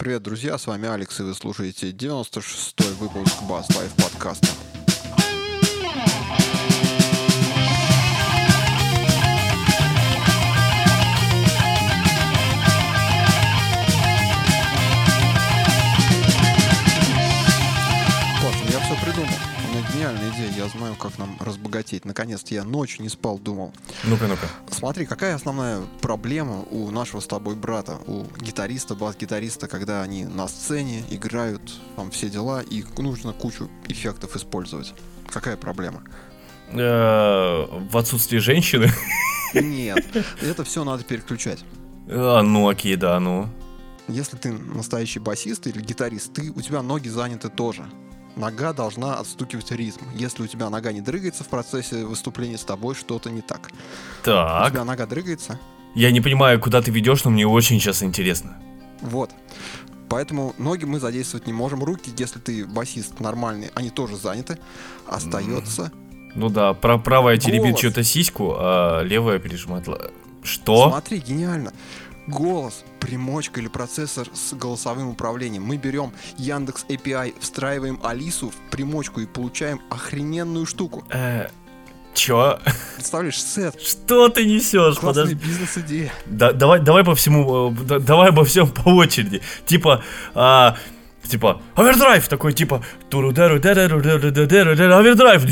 Привет, друзья, с вами Алекс, и вы слушаете 96-й выпуск Bass Life подкаста. Идея, я знаю, как нам разбогатеть. Наконец-то я ночью не спал, думал. Ну-ка, ну-ка. Смотри, какая основная проблема у нашего с тобой брата, у гитариста, бас-гитариста, когда они на сцене играют, там все дела, и нужно кучу эффектов использовать. Какая проблема? Э, В отсутствии женщины. Нет, это все надо переключать. А, ну окей, да, ну. Если ты настоящий басист или гитарист, ты, у тебя ноги заняты тоже. Нога должна отстукивать ритм. Если у тебя нога не дрыгается в процессе выступления с тобой, что-то не так. У тебя Так. нога дрыгается, Я не понимаю, куда ты ведешь, но мне очень сейчас интересно. Вот. Поэтому ноги мы задействовать не можем. Руки, если ты басист нормальный, они тоже заняты. Остается. Ну да, пра- правая теребит чью-то сиську, а левая пережимает... Что? Смотри, гениально. Голос, примочка или процессор с голосовым управлением. Мы берем Яндекс API, встраиваем Алису в примочку и получаем охрененную штуку. Э, Чё? Представляешь, сет. Что ты несешь? Классная бизнес-идея. Да- давай, давай по всему, э, да- давай обо всем по очереди. Типа, а, типа, овердрайв такой, типа, овердрайв.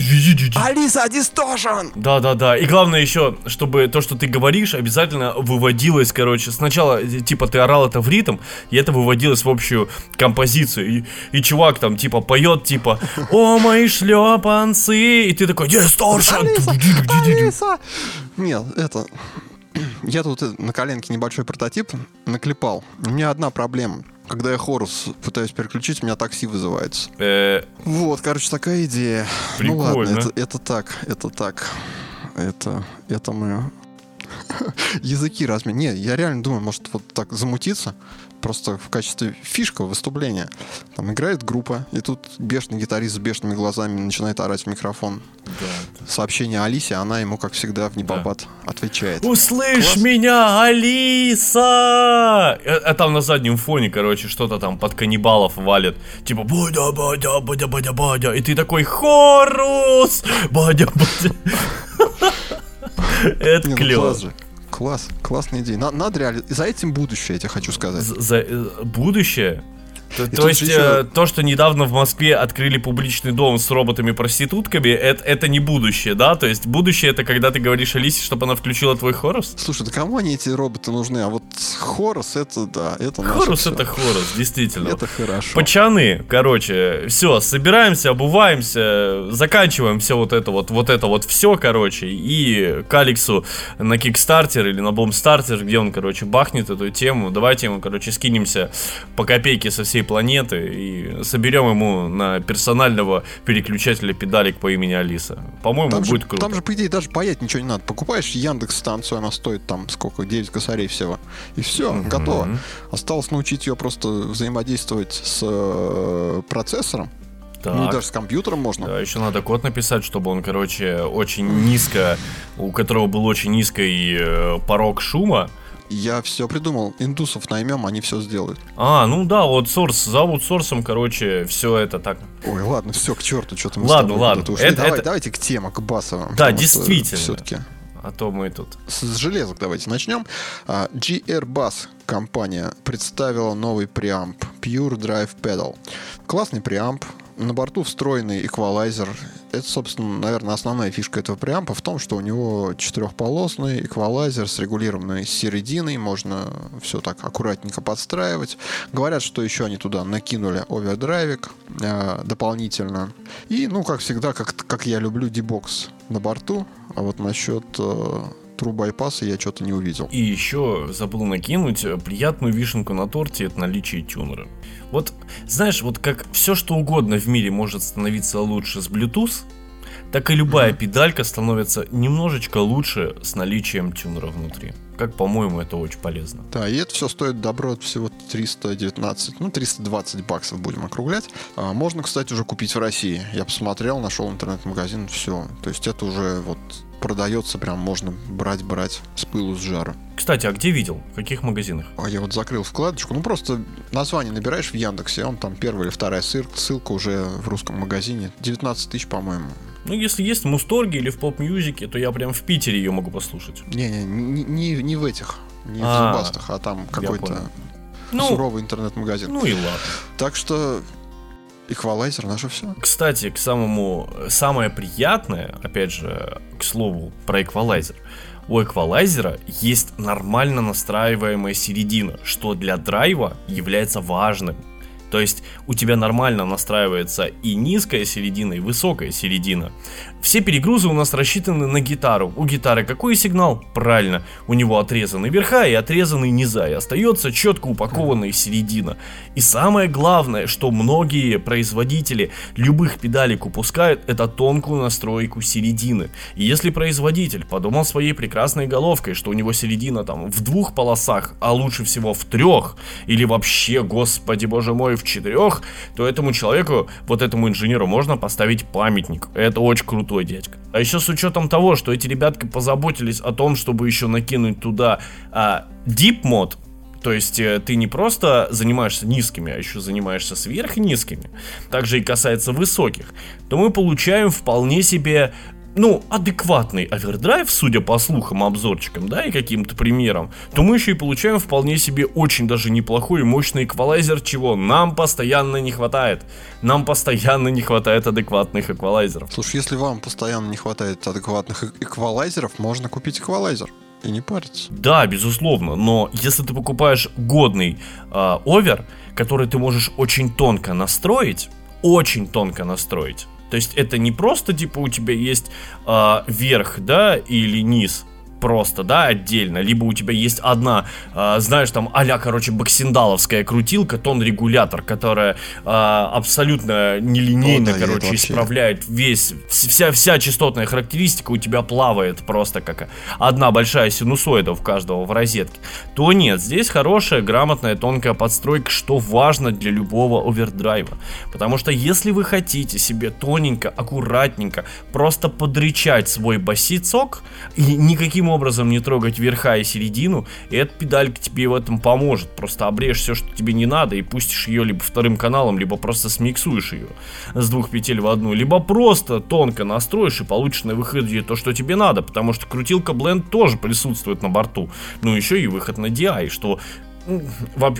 Алиса, дисторшн! Да, да, да. И главное еще, чтобы то, что ты говоришь, обязательно выводилось, короче. Сначала, типа, ты орал это в ритм, и это выводилось в общую композицию. И, и чувак там, типа, поет, типа, о, мои шлепанцы. И ты такой, дисторшн. Алиса, Алиса! Нет, это... Я тут на коленке небольшой прототип наклепал. У меня одна проблема. Когда я хорус пытаюсь переключить, у меня такси вызывается. Э, Вот, короче, такая идея. Ну Прикольно. ладно, это, это так, это так. Это, это мы... Языки размен. Не, я реально думаю, может вот так замутиться, просто в качестве фишка выступления. Там играет группа, и тут бешеный гитарист с бешеными глазами начинает орать в микрофон. Сообщение Алисе, она ему, как всегда, в небобат отвечает. Услышь Класс. меня, Алиса! А, а там на заднем фоне, короче, что-то там под каннибалов валит. Типа, бодя, бодя, бодя, бодя, бодя. И ты такой, хорус! Бодя, бодя. Это ну клево. Класс классная идея. На- надо реально... За этим будущее, я тебе хочу сказать. За- за- э, будущее? То, есть еще- э, то, что недавно в Москве открыли публичный дом с роботами-проститутками, это, это не будущее, да? То есть будущее это когда ты говоришь Алисе, чтобы она включила твой хорус? Слушай, да кому они эти роботы нужны? А вот Хорус это да, это Хорус это хорус, действительно. Это хорошо. Пачаны, короче, все, собираемся, обуваемся, заканчиваем все вот это вот, вот это вот все, короче, и к Алексу на Кикстартер или на Бомстартер, где он, короче, бахнет эту тему, давайте ему, короче, скинемся по копейке со всей планеты и соберем ему на персонального переключателя педалик по имени Алиса. По-моему, Там же, будет круто. там же, по идее, даже паять ничего не надо. Покупаешь Яндекс станцию, она стоит там сколько, 9 косарей всего. И все, Мгм. готово. Осталось научить ее просто взаимодействовать с э, процессором. Так. Ну и даже с компьютером можно. Да, еще надо код написать, чтобы он, короче, очень низко, у которого был очень низкий э, порог шума. Я все придумал. Индусов наймем, они все сделают. А, ну да, вот сорс, за аутсорсом, короче, все это так. Ой, ладно, все, к черту, что-то мы Ладно, ладно. ушли. Это- Давай, это- Давайте к темам, к басовым. Да, действительно. Все-таки А то мы тут. с железок давайте начнем. А, GR Bass компания представила новый преамп Pure Drive Pedal. Классный преамп. На борту встроенный эквалайзер. Это, собственно, наверное, основная фишка этого преампа в том, что у него четырехполосный эквалайзер с регулированной серединой. Можно все так аккуратненько подстраивать. Говорят, что еще они туда накинули овердрайвик э, дополнительно. И, ну, как всегда, как, как я люблю, DI box на борту. А вот насчет э, True bypass а я что-то не увидел. И еще забыл накинуть э, приятную вишенку на торте это наличие тюнера. Вот, знаешь, вот как все что угодно в мире может становиться лучше с Bluetooth, так и любая педалька становится немножечко лучше с наличием тюнера внутри. Как по-моему, это очень полезно. Да, и это все стоит добро всего 319, ну 320 баксов будем округлять. А, можно, кстати, уже купить в России. Я посмотрел, нашел интернет-магазин, все. То есть это уже вот продается, прям можно брать, брать с пылу, с жару. Кстати, а где видел? В каких магазинах? А я вот закрыл вкладочку. Ну, просто название набираешь в Яндексе, он там первая или вторая ссылка уже в русском магазине. 19 тысяч, по-моему. Ну, если есть в Мусторге или в поп-мьюзике, то я прям в Питере ее могу послушать. Не-не, не, не, не в этих, не а, в Зубастах, а там какой-то ну, суровый интернет-магазин. Ну и ладно. Так что Эквалайзер наше все. Кстати, к самому самое приятное, опять же, к слову про эквалайзер. У эквалайзера есть нормально настраиваемая середина, что для драйва является важным. То есть у тебя нормально настраивается и низкая середина, и высокая середина. Все перегрузы у нас рассчитаны на гитару. У гитары какой сигнал? Правильно, у него отрезаны верха и отрезаны низа, и остается четко упакованная середина. И самое главное, что многие производители любых педалек упускают, это тонкую настройку середины. И если производитель подумал своей прекрасной головкой, что у него середина там в двух полосах, а лучше всего в трех, или вообще, господи боже мой, в четырех, то этому человеку, вот этому инженеру можно поставить памятник. Это очень крутой дядька. А еще с учетом того, что эти ребятки позаботились о том, чтобы еще накинуть туда а, Deep мод, то есть э, ты не просто занимаешься низкими, а еще занимаешься сверхнизкими, также и касается высоких, то мы получаем вполне себе ну, адекватный овердрайв, судя по слухам, обзорчикам, да, и каким-то примерам, то мы еще и получаем вполне себе очень даже неплохой и мощный эквалайзер, чего нам постоянно не хватает. Нам постоянно не хватает адекватных эквалайзеров. Слушай, если вам постоянно не хватает адекватных эквалайзеров, можно купить эквалайзер и не париться. Да, безусловно, но если ты покупаешь годный э, овер, который ты можешь очень тонко настроить, очень тонко настроить, то есть это не просто типа у тебя есть э, верх, да, или низ, просто, да, отдельно, либо у тебя есть одна, э, знаешь, там, а короче, баксиндаловская крутилка, тон-регулятор, которая э, абсолютно нелинейно, да, короче, исправляет весь, вся, вся частотная характеристика у тебя плавает просто как одна большая синусоида в каждого в розетке, то нет, здесь хорошая, грамотная, тонкая подстройка, что важно для любого овердрайва, потому что если вы хотите себе тоненько, аккуратненько, просто подрычать свой басицок, и никаким образом не трогать верха и середину, и эта педалька тебе в этом поможет. Просто обрежь все, что тебе не надо, и пустишь ее либо вторым каналом, либо просто смиксуешь ее с двух петель в одну, либо просто тонко настроишь и получишь на выходе то, что тебе надо, потому что крутилка Blend тоже присутствует на борту. Ну, еще и выход на DI, что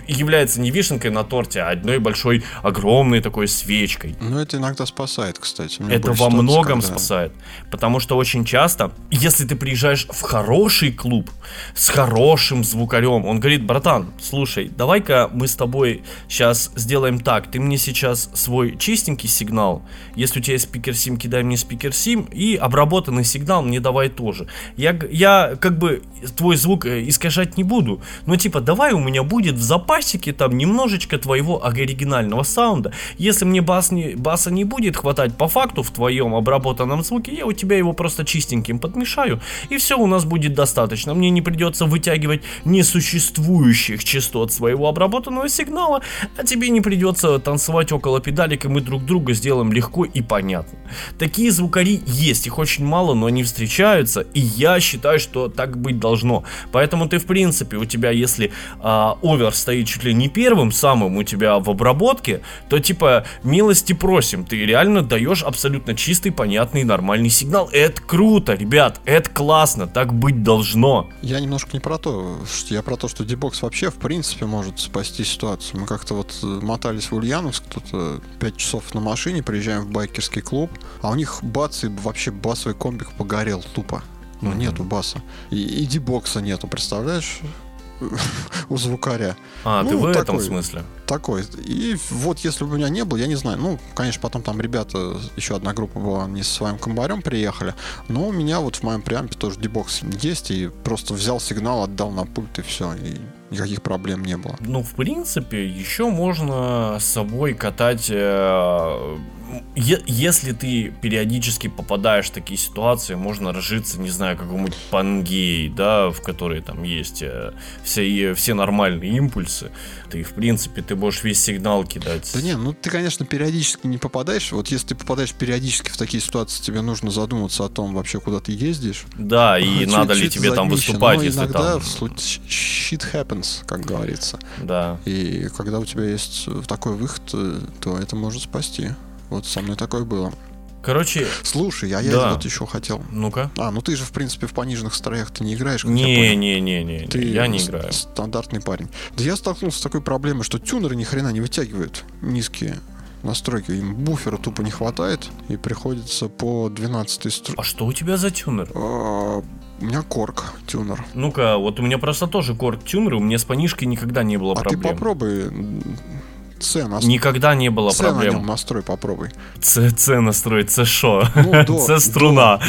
является не вишенкой на торте, а одной большой, огромной такой свечкой. Ну, это иногда спасает, кстати. Мне это во многом когда... спасает. Потому что очень часто, если ты приезжаешь в хороший клуб с хорошим звукарем, он говорит, братан, слушай, давай-ка мы с тобой сейчас сделаем так. Ты мне сейчас свой чистенький сигнал, если у тебя есть спикер сим, кидай мне спикер сим, и обработанный сигнал мне давай тоже. Я, я как бы твой звук э, искажать не буду, но типа давай у меня меня будет в запасике там немножечко твоего оригинального саунда. Если мне бас не, баса не будет хватать по факту в твоем обработанном звуке, я у тебя его просто чистеньким подмешаю, и все у нас будет достаточно. Мне не придется вытягивать несуществующих частот своего обработанного сигнала, а тебе не придется танцевать около педалек, и мы друг друга сделаем легко и понятно. Такие звукари есть, их очень мало, но они встречаются, и я считаю, что так быть должно. Поэтому ты, в принципе, у тебя, если а, овер стоит чуть ли не первым самым у тебя в обработке, то типа милости просим, ты реально даешь абсолютно чистый, понятный, нормальный сигнал. Это круто, ребят, это классно, так быть должно. Я немножко не про то, что я про то, что дебокс вообще в принципе может спасти ситуацию. Мы как-то вот э, мотались в Ульяновск, тут 5 часов на машине, приезжаем в байкерский клуб, а у них бац и вообще басовый комбик погорел тупо. Ну, mm-hmm. нету баса. И, и дебокса нету, представляешь? У звукаря. А, ну, ты в такой, этом смысле? Такой. И вот если бы у меня не было, я не знаю, ну, конечно, потом там ребята, еще одна группа была, они со своим комбарем приехали, но у меня вот в моем преампе тоже дебокс есть, и просто взял сигнал, отдал на пульт, и все, и никаких проблем не было. Ну, в принципе, еще можно с собой катать э, если ты периодически попадаешь в такие ситуации, можно разжиться, не знаю, какому-нибудь пангей, да, в которой там есть э, все, все нормальные импульсы. Ты, в принципе, ты можешь весь сигнал кидать. Да не, ну ты, конечно, периодически не попадаешь. Вот если ты попадаешь периодически в такие ситуации, тебе нужно задуматься о том, вообще, куда ты ездишь. Да, и Чё- надо ли тебе там выступать, если иногда там... shit happens, как говорится. Да. И когда у тебя есть э, такой выход, э, то это может спасти. Вот со мной такое было. Короче, Слушай, а я Да. вот еще хотел. ну-ка. А, ну ты же, в принципе, в пониженных строях ты не играешь, как я понял. Не-не-не-не, Ты я не играю. стандартный парень. Да я столкнулся с такой проблемой, что тюнеры ни хрена не вытягивают низкие настройки. Им буфера тупо не хватает, и приходится по 12 стру... А что у тебя за тюнер? А, У меня корк тюнер. Ну-ка, вот у меня просто тоже корк тюнер, у меня с понижкой никогда не было А ты проблем. попробуй м, C на Никогда не было C на нем проблем. настрой попробуй. С, С настроить, С шо? Ну, до, С струна.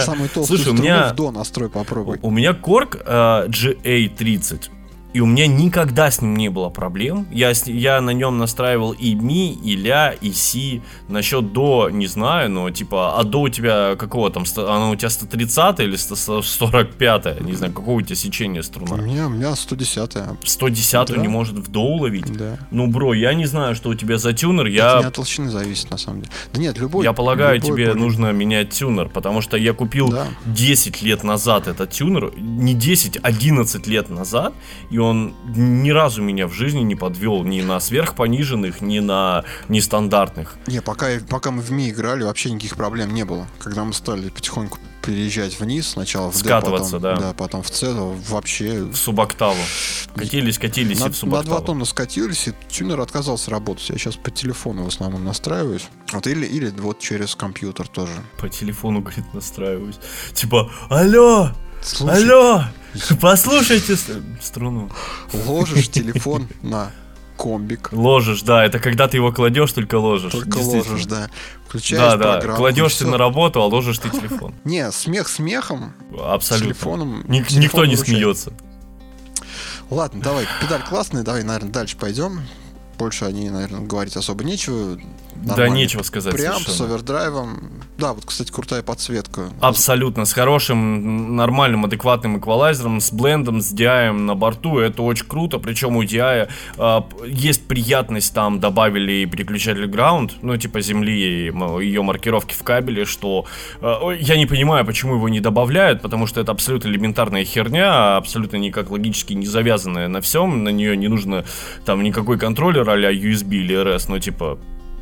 Самый толстый Слушай, у меня- до настрой попробуй. У меня корк э, GA30. И у меня никогда с ним не было проблем. Я, я на нем настраивал и ми, и ля, и си. Насчет до, не знаю, но типа, а до у тебя какого там, оно у тебя 130 или 145, не знаю, какого у тебя сечения У струна. меня, у меня 110 а, 110 Да. не может в до уловить. Да. Ну, бро, я не знаю, что у тебя за тюнер, Это я не от толщины зависит, на самом деле. Да нет, любой... Я полагаю, любой тебе поле- нужно менять тюнер, потому что я купил Да. 10 лет назад этот тюнер, не 10, 11 лет назад, и он ни разу меня в жизни не подвел ни на сверхпониженных, ни на нестандартных. Не, пока, пока мы в Ми играли, вообще никаких проблем не было. Когда мы стали потихоньку переезжать вниз, сначала в D, Скатываться, потом, да. потом в C, то вообще... В субоктаву. Катились, катились На, и в на два субоктаву. тонна скатились, и тюнер отказался работать. Я сейчас по телефону в основном настраиваюсь. Вот или, или вот через компьютер тоже. По телефону, говорит, настраиваюсь. Типа, алло, Слушай, алло, послушайте струну. ложишь телефон на комбик. Ложишь, да, это когда ты его кладешь, только ложишь. Только ложишь, да. Включаешь Да, да, кладешься на работу, а ложишь ты телефон. Не, смех смехом. Абсолютно. Телефоном. Ник- телефон никто не выручает. смеется. Ладно, давай, педаль классная, давай, наверное, дальше пойдем. Больше о ней, наверное, говорить особо нечего. Да, Нормальный нечего сказать. Преамп с совершенно. овердрайвом. Да, вот, кстати, крутая подсветка. Абсолютно, с хорошим, нормальным, адекватным эквалайзером, с блендом, с DI на борту, это очень круто, причем у DI а, п- есть приятность, там добавили и переключатель ground, ну типа земли, и ее маркировки в кабеле, что а, ой, я не понимаю, почему его не добавляют, потому что это абсолютно элементарная херня, абсолютно никак логически не завязанная на всем, на нее не нужно там никакой контроллер а USB или RS, но типа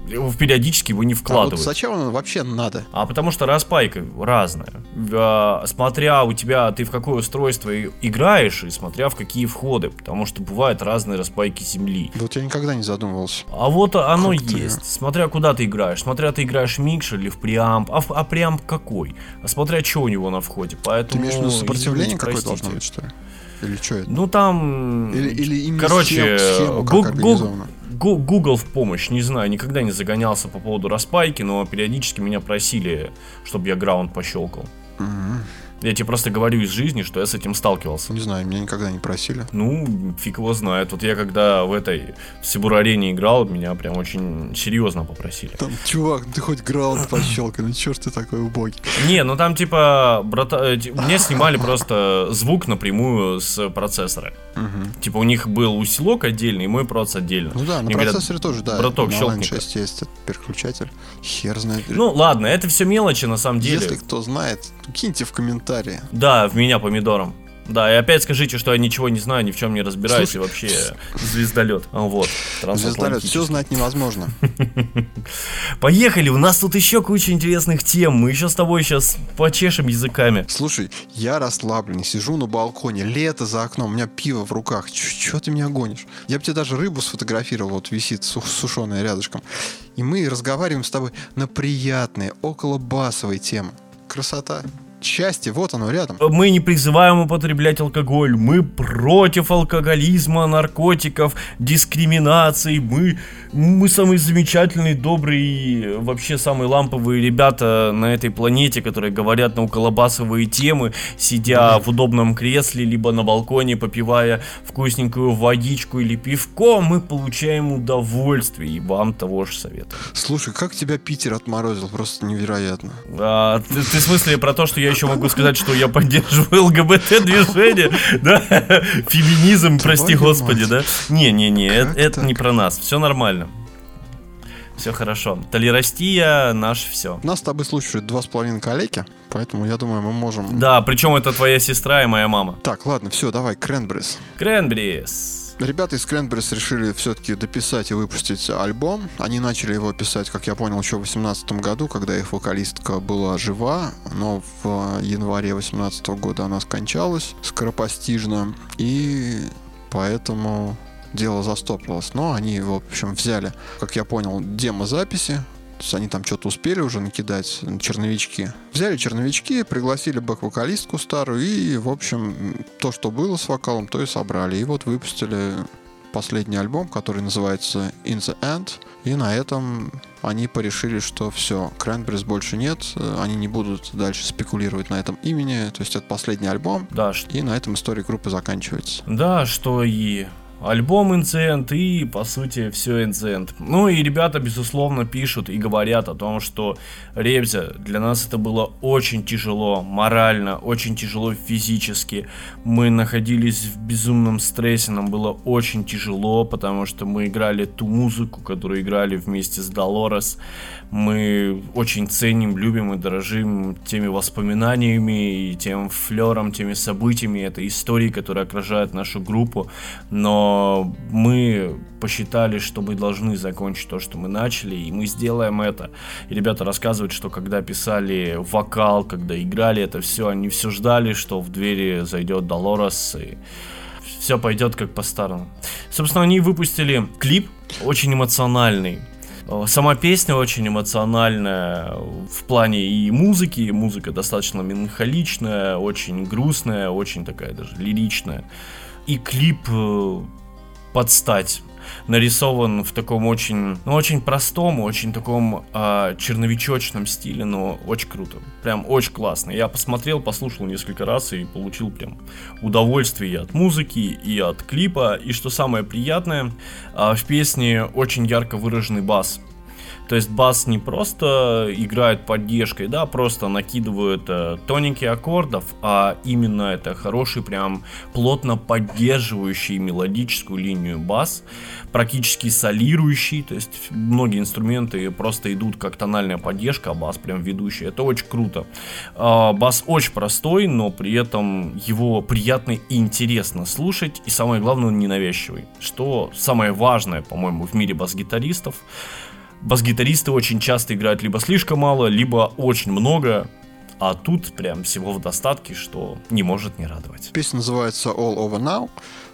его периодически его не А вот вкладывают. зачем оно вообще надо? А потому что распайка разная. А, Смотря у тебя, ты в какое устройство играешь, и смотря в какие входы. Потому что бывают разные распайки земли. Да вот я никогда не задумывался. А вот оно Как ты? есть. Смотря куда ты играешь. Смотря ты играешь в микшер или в преамп. А, в- а преамп какой? А смотря что у него на входе. Ты Поэтому... имеешь в виду сопротивление какое должно быть, что ли? Или что это? Ну там... Или, или именно Короче, схем- схема как? Гу- Google в помощь, не знаю, никогда не загонялся по поводу распайки, но периодически меня просили, чтобы я граунд пощелкал. Мгм. Я тебе просто говорю из жизни, что я с этим сталкивался. Не знаю, меня никогда не просили. Ну, фиг его знает. Вот я когда в этой в Сибур-арене играл, меня прям очень серьезно попросили. Там, чувак, ты хоть граунд пощелкай, ну чё ж ты такой убогий? Не, ну там типа, брата, э, мне снимали просто звук напрямую с процессора. Типа у них был усилок отдельный, и мой проц отдельно. Ну да, на Мне говорят, процессоре тоже, да. браток. Line 6 есть переключатель. Хер знает. Ну ладно, это все мелочи на самом деле. Если кто знает, киньте в комментарии. Да, в меня помидором. Да, и опять скажите, что я ничего не знаю, ни в чем не разбираюсь, Слушай, и вообще звездолет. Вот, Звездолет, все знать невозможно. Поехали, у нас тут еще куча интересных тем. Мы еще с тобой сейчас почешем языками. Слушай, я расслабленный, сижу на балконе, лето за окном, у меня пиво в руках. Че ты меня гонишь? Я бы тебе даже рыбу сфотографировал, вот висит су- сушеная рядышком. И мы разговариваем с тобой на приятные, около басовой темы. Красота. Счастье, вот оно рядом. Мы не призываем употреблять алкоголь, мы против алкоголизма, наркотиков, дискриминации, мы, мы самые замечательные, добрые, вообще самые ламповые ребята на этой планете, которые говорят на уколобасовые темы, сидя в удобном кресле, либо на балконе, попивая вкусненькую водичку или пивко, мы получаем удовольствие, и вам того же советую. Слушай, как тебя Питер отморозил, просто невероятно. А, ты, ты в смысле про то, что я еще могу сказать, что я поддерживаю ЛГБТ-движение, да? Феминизм, прости господи, да? Не-не-не, это, не про нас, все нормально. Все хорошо. Толерастия наш все. Нас с тобой слушают два с половиной коллеги, поэтому я думаю, мы можем... Да, причем это твоя сестра и моя мама. Так, ладно, все, давай, Кренбрис. Кренбрис. Ребята из Cranberries решили все-таки дописать и выпустить альбом. Они начали его писать, как я понял, еще в 2018 году, когда их вокалистка была жива, но в январе 2018 года она скончалась скоропостижно, и поэтому дело застопорилось. Но они, в общем, взяли, как я понял, демо-записи, то есть они там что-то успели уже накидать, черновички. Взяли черновички, пригласили бэк-вокалистку старую, и, в общем, то, что было с вокалом, то и собрали. И вот выпустили последний альбом, который называется In the End. И на этом они порешили, что все, Cranberries больше нет, они не будут дальше спекулировать на этом имени, то есть это последний альбом, Да, и на этом история группы заканчивается. Да, что и альбом Инцидент и, по сути, все Инцидент. Ну и ребята, безусловно, пишут и говорят о том, что Ребзя, для нас это было очень тяжело морально, очень тяжело физически. Мы находились в безумном стрессе, нам было очень тяжело, потому что мы играли ту музыку, которую играли вместе с Долорес. Мы очень ценим, любим и дорожим теми воспоминаниями и тем флером, теми событиями, этой историей, которая окружает нашу группу. Но мы посчитали, что мы должны закончить то, что мы начали, и мы сделаем это. И ребята рассказывают, что когда писали вокал, когда играли это все, они все ждали, что в двери зайдет Долорес и все пойдет как по-старому. Собственно, они выпустили клип, очень эмоциональный. Сама песня очень эмоциональная в плане и музыки. Музыка достаточно меланхоличная, очень грустная, очень такая даже лиричная. И клип э, под стать нарисован в таком очень, ну, очень простом, очень таком э, черновичочном стиле, но очень круто. Прям очень классно. Я посмотрел, послушал несколько раз и получил прям удовольствие и от музыки, и от клипа. И что самое приятное, э, в песне очень ярко выраженный бас. То есть бас не просто играет поддержкой, да, просто накидывают э, тоненькие аккордов, а именно это хороший, прям плотно поддерживающий мелодическую линию бас, практически солирующий, то есть многие инструменты просто идут как тональная поддержка, а бас прям ведущий. Это очень круто. Э, бас очень простой, но при этом его приятно и интересно слушать, и самое главное, он ненавязчивый. Что самое важное, по-моему, в мире бас-гитаристов, бас-гитаристы очень часто играют либо слишком мало, либо очень много, а тут прям всего в достатке, что не может не радовать. Песня называется All Over Now.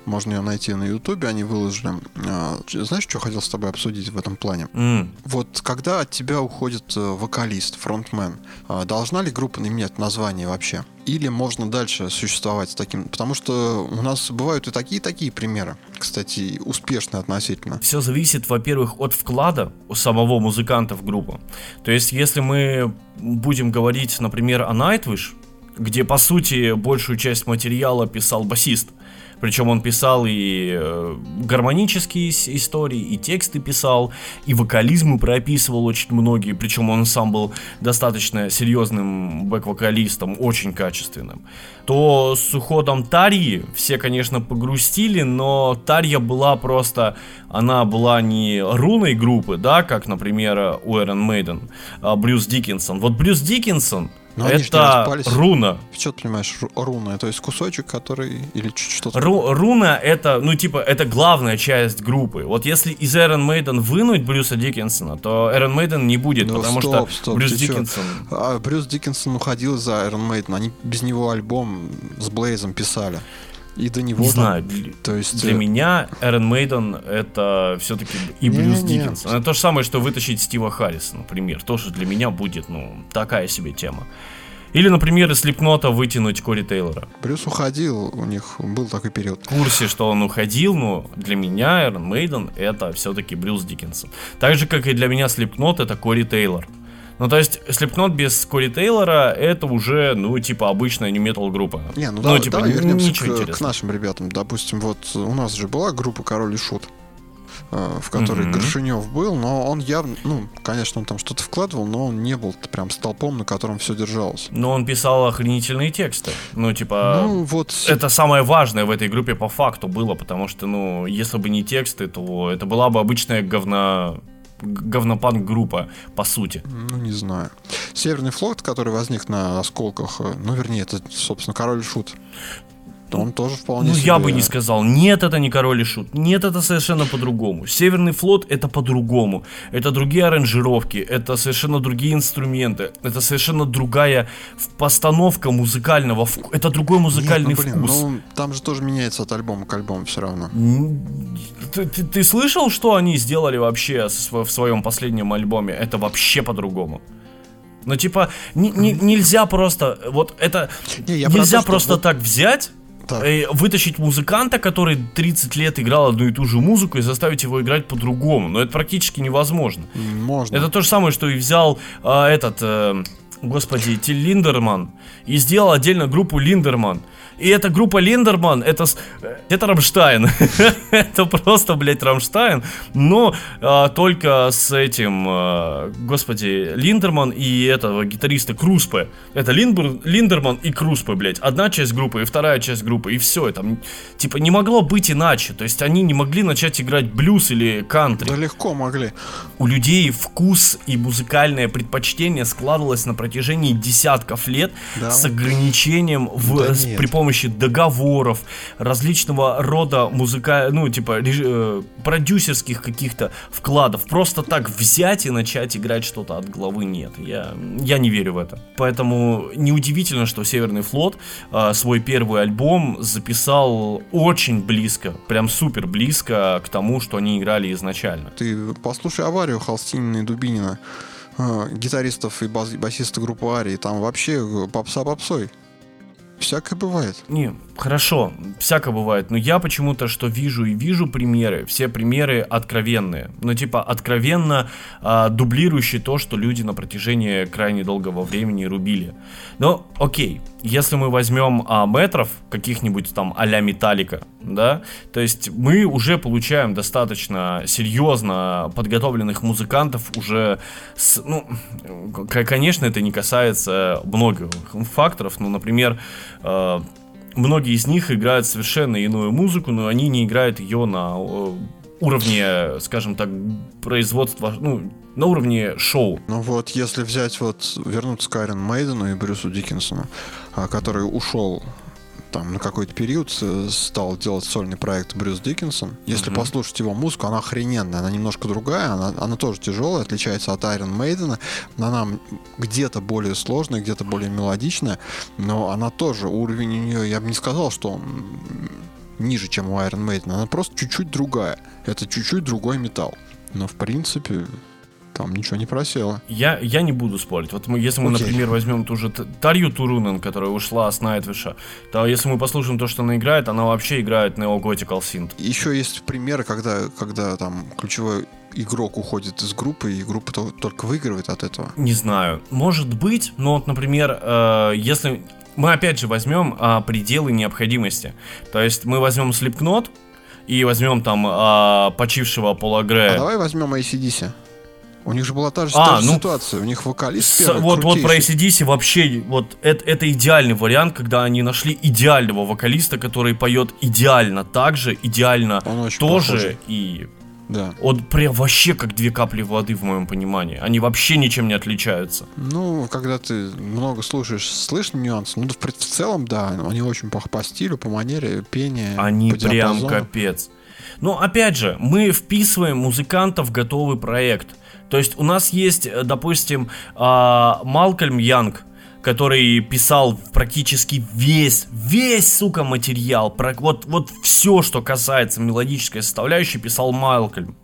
Можно ее найти на Ютубе, они выложили. А, знаешь, что хотел с тобой обсудить в этом плане? Mm. Вот когда от тебя уходит э, вокалист, фронтмен, а, должна ли группа менять название вообще? Или можно дальше существовать с таким? Потому что у нас бывают и такие, и такие примеры. Кстати, успешные относительно. Все зависит, во-первых, от вклада у самого музыканта в группу. То есть, если мы будем говорить, например, о Nightwish, где, по сути, большую часть материала писал басист, причем он писал и э, гармонические истории, и тексты писал, и вокализмы прописывал очень многие. Причем он сам был достаточно серьезным бэк-вокалистом, очень качественным. То с уходом Тарьи все, конечно, погрустили, но Тарья была просто... Она была не руной группы, да, как, например, у Iron Maiden, а Брюс Диккенсон. Вот Брюс Диккенсон Но это руна. Что ты понимаешь, ру- руна? То есть кусочек, который... Или что-то... Ру- руна это, ну, типа, это главная часть группы. Вот если из Iron Maiden вынуть Брюса Диккенсона, то Iron Maiden не будет, Ну, потому стоп, что стоп, Брюс? Диккенсон... А Брюс Диккенсон уходил за Iron Maiden. Они без него альбом с Блейзом писали. И до него... Не там- знаю, для, То есть... для э, меня Iron Maiden это все-таки и Брюс Не-не-не. Диккенсон. Это то же самое, что вытащить Стива Харриса, например. Тоже для меня будет, ну, такая себе тема. Или, например, из Слепнота вытянуть Кори Тейлора. Брюс уходил, у них был такой период. В курсе, что он уходил, но для меня Iron Maiden это все-таки Брюс Диккенсон. Так же, как и для меня Слепнот это Кори Тейлор. Ну, то есть, Слепнот без Кори Тейлора это уже, ну, типа, обычная не метал группа. Не, ну, ну давай, типа, давай вернемся к, к нашим ребятам. Допустим, вот у нас же была группа Король и Шут, э, в которой Мгм. Горшинев был, но он явно, ну, конечно, он там что-то вкладывал, но он не был прям столпом, на котором все держалось. Но он писал охренительные тексты. Ну, типа, ну, вот это самое важное в этой группе по факту было, потому что, ну, если бы не тексты, то это была бы обычная говно говнопанк-группа, по сути. Ну, не знаю. Северный флот, который возник на осколках, э, ну, вернее, это, собственно, король и Он тоже вполне Ну, себе... я бы не сказал, нет, это не Король и Шут, нет, это совершенно по-другому. Северный флот это по-другому, это другие аранжировки, это совершенно другие инструменты, это совершенно другая постановка музыкального, вку- это другой музыкальный Нет, ну, блин, вкус. ну, там же тоже меняется от альбома к альбому все равно. Ты, ты- ты слышал, что они сделали вообще в своем последнем альбоме? Это вообще по-другому. Ну, типа, ни- ни- нельзя просто, вот это, Не, нельзя то, просто вот- так взять, Так. э, вытащить музыканта, который 30 лет играл одну и ту же музыку, и заставить его играть по-другому. Но это практически невозможно. Можно. Это то же самое, что и взял а, этот, э, господи, Тиль Линдерман, и сделал отдельно группу Линдерман. И эта группа Линдерман, это, э, это Рамштайн. это просто, блядь, Рамштайн, но а, только с этим, а, господи, Линдерман и этого гитариста Круспе. Это Линдбер- Линдерман и Круспе, блядь. Одна часть группы и вторая часть группы, и все. Это, м, типа, не могло быть иначе. То есть они не могли начать играть блюз или кантри Да легко могли. у людей вкус и музыкальное предпочтение складывалось на протяжении десятков лет Да. с ограничением в, Да с- при помощи договоров, различного рода музыка, ну типа э, продюсерских каких-то вкладов. Просто так взять и начать играть что-то от головы нет. Я, я не верю в это. Поэтому неудивительно, что Северный флот э, свой первый альбом записал очень близко, прям супер близко к тому, что они играли изначально. Ты послушай аварию Холстинина и Дубинина, э, гитаристов и бас- басиста группы Арии, там вообще э, попса попсой. Всякое бывает. Не, хорошо, всяко бывает, но я почему-то что вижу и вижу примеры, все примеры откровенные, ну типа откровенно а, дублирующие то, что люди на протяжении крайне долгого времени рубили. Но окей, если мы возьмем а, метров каких-нибудь там а-ля Металлика, да, то есть мы уже получаем достаточно серьезно подготовленных музыкантов уже с, ну, конечно, это не касается многих факторов, ну, например, э, многие из них играют совершенно иную музыку, но они не играют ее на э, уровне, скажем так, производства, ну, на уровне шоу. Ну вот, если взять вот, вернуться к Айрон Мейдену и Брюсу Диккенсону, а, который ушел там на какой-то период, стал делать сольный проект Брюс Диккенсон. Если Мгм. послушать его музыку, она охрененная, она немножко другая, она, она тоже тяжелая, отличается от Айрон Мейдена, она где-то более сложная, где-то более мелодичная, но она тоже, уровень у нее, я бы не сказал, что он ниже, чем у Iron Maiden, она просто чуть-чуть другая. Это чуть-чуть другой металл. Но в принципе, там ничего не просело. Я, я не буду спорить. Вот мы, если мы, Окей. например, возьмем ту же Тарью Турунен, которая ушла с Найтвиша, то если мы послушаем то, что она играет, она вообще играет неоготикал синт. Еще есть примеры, когда, когда там ключевой игрок уходит из группы, и группа то- только выигрывает от этого. Не знаю. Может быть, но вот, например, э, если мы опять же возьмем а, пределы необходимости. То есть мы возьмем Slipknot и возьмем там а, почившего Пола А Грея. давай возьмем ACDC. У них же была та же, А, та же ну, ситуация. У них вокалист С- первый вот, вот про. ACDC вообще, вот это, это идеальный вариант, когда они нашли идеального вокалиста, который поет идеально так же, идеально тоже, и Да. он прям вообще как две капли воды в моем понимании. Они вообще ничем не отличаются. Ну, когда ты много слушаешь, слышно нюансы. Ну, в, в целом, да, они очень по, по стилю, по манере, пение. Они прям диапазону. капец. Но опять же, мы вписываем музыкантов в готовый проект. То есть у нас есть, э, допустим, а, Малкольм Янг, который писал практически весь, весь, сука, материал. Про, вот, вот все, что касается мелодической составляющей, писал Малкольм.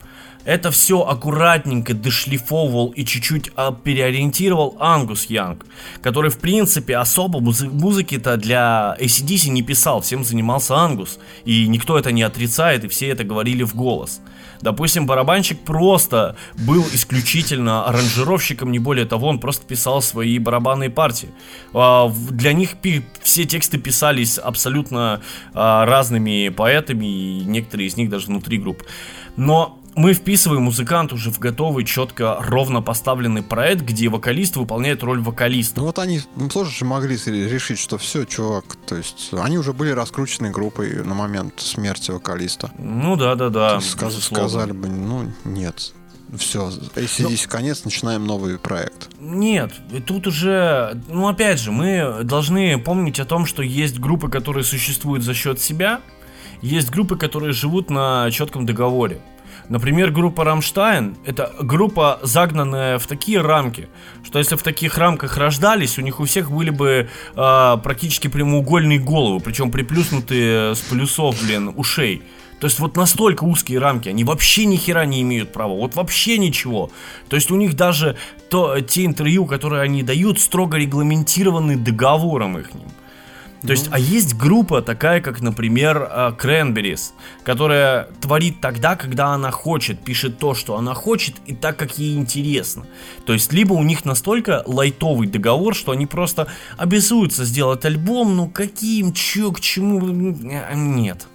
это все аккуратненько дошлифовывал и чуть-чуть а, переориентировал Ангус Янг, который, в принципе, особо музы- музыки-то для ACDC не писал, всем занимался Ангус, и никто это не отрицает, и все это говорили в голос. Допустим, барабанщик просто был исключительно аранжировщиком, не более того, он просто писал свои барабанные партии. А, для них все тексты писались абсолютно а, разными поэтами, и некоторые из них даже внутри групп. Но мы вписываем музыканта уже в готовый, четко, ровно поставленный проект, где вокалист выполняет роль вокалиста. Ну вот они тоже же могли решить, что все, чувак, то есть они уже были раскручены группой на момент смерти вокалиста. Ну да, да, да. Сказ- сказали бы, ну нет, все, ACDC Но... конец, начинаем новый проект. Нет, тут уже, ну опять же, мы должны помнить о том, что есть группы, которые существуют за счет себя, есть группы, которые живут на четком договоре. Например, группа Рамштайн — это группа, загнанная в такие рамки, что если в таких рамках рождались, у них у всех были бы э, практически прямоугольные головы, причем приплюснутые с полюсов, блин, ушей. То есть вот настолько узкие рамки, они вообще ни хера не имеют права, вот вообще ничего. То есть у них даже то, те интервью, которые они дают, строго регламентированы договором их ним. То есть, а есть группа такая, как, например, Cranberries, которая творит тогда, когда она хочет, пишет то, что она хочет, и так, как ей интересно. То есть, либо у них настолько лайтовый договор, что они просто обязуются сделать альбом, ну каким, чё, к чему, нет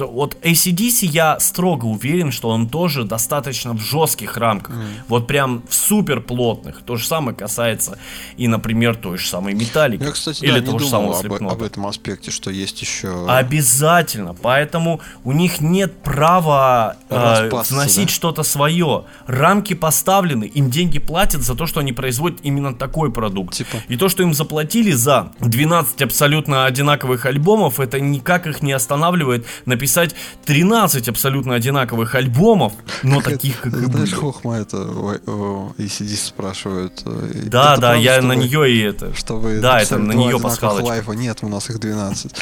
вот ACDC я строго уверен, что он тоже достаточно в жестких рамках. Mm. Вот прям в супер плотных. То же самое касается и, например, той же самой металлики. Я, кстати, или да, того же самого об, об этом аспекте, что есть еще... Обязательно. Поэтому у них нет права э, вносить да? что-то свое. Рамки поставлены, им деньги платят за то, что они производят именно такой продукт. Типа? И то, что им заплатили за 12 абсолютно одинаковых альбомов, это никак их не останавливает написать записать 13 абсолютно одинаковых альбомов, но таких, как и Знаешь, Хохма это ACDC спрашивают. Э, да, да, я на нее и это. Чтобы да, это на нее пасхалочка. нет, у нас их 12.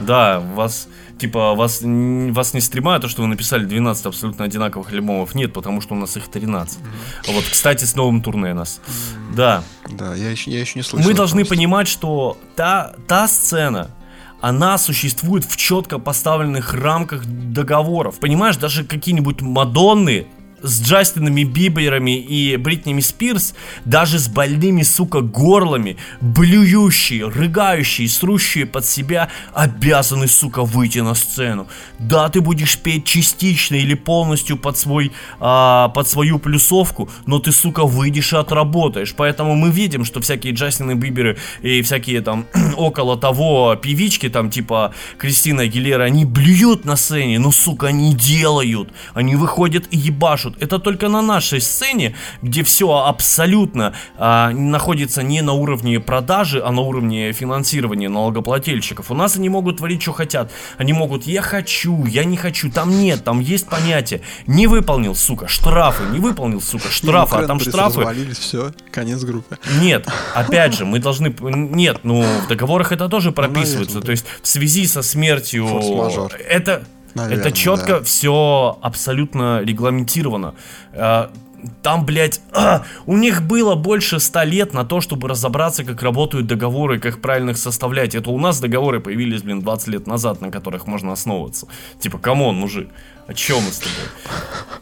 Да, вас типа вас, вас не стремает то, что вы написали 12 абсолютно одинаковых альбомов. Нет, потому что у нас их 13. Mm-hmm. Вот, кстати, с новым турне нас. Mm-hmm. Да. Да, я еще, я еще не слышал. Мы должны просто. понимать, что та, та сцена, она существует в четко поставленных рамках договоров. Понимаешь, даже какие-нибудь Мадонны с Джастинами Биберами и Бритними Спирс, даже с больными, сука, горлами, блюющие, рыгающие, срущие под себя, обязаны, сука, выйти на сцену. Да, ты будешь петь частично или полностью под свой, а, под свою плюсовку, но ты, сука, выйдешь и отработаешь. Поэтому мы видим, что всякие Джастины Биберы и всякие там около того певички, там типа Кристина Агилера, они блюют на сцене, но, сука, они делают. Они выходят и ебашут это только на нашей сцене, где все абсолютно а, находится не на уровне продажи, а на уровне финансирования налогоплательщиков. У нас они могут творить, что хотят. Они могут, я хочу, я не хочу. Там нет, там есть понятие. Не выполнил, сука, штрафы. Не выполнил, сука, штрафы. А там штрафы... все, конец группы. Нет, опять же, мы должны... Нет, ну, в договорах это тоже прописывается. То есть в связи со смертью... Это Наверное, это четко да. все абсолютно регламентировано. Э, там, блядь, а, у них было больше ста лет на то, чтобы разобраться, как работают договоры, как правильно их составлять. Это у нас договоры появились, блин, 20 лет назад, на которых можно основываться. Типа, come on, мужик. О чем мы с тобой?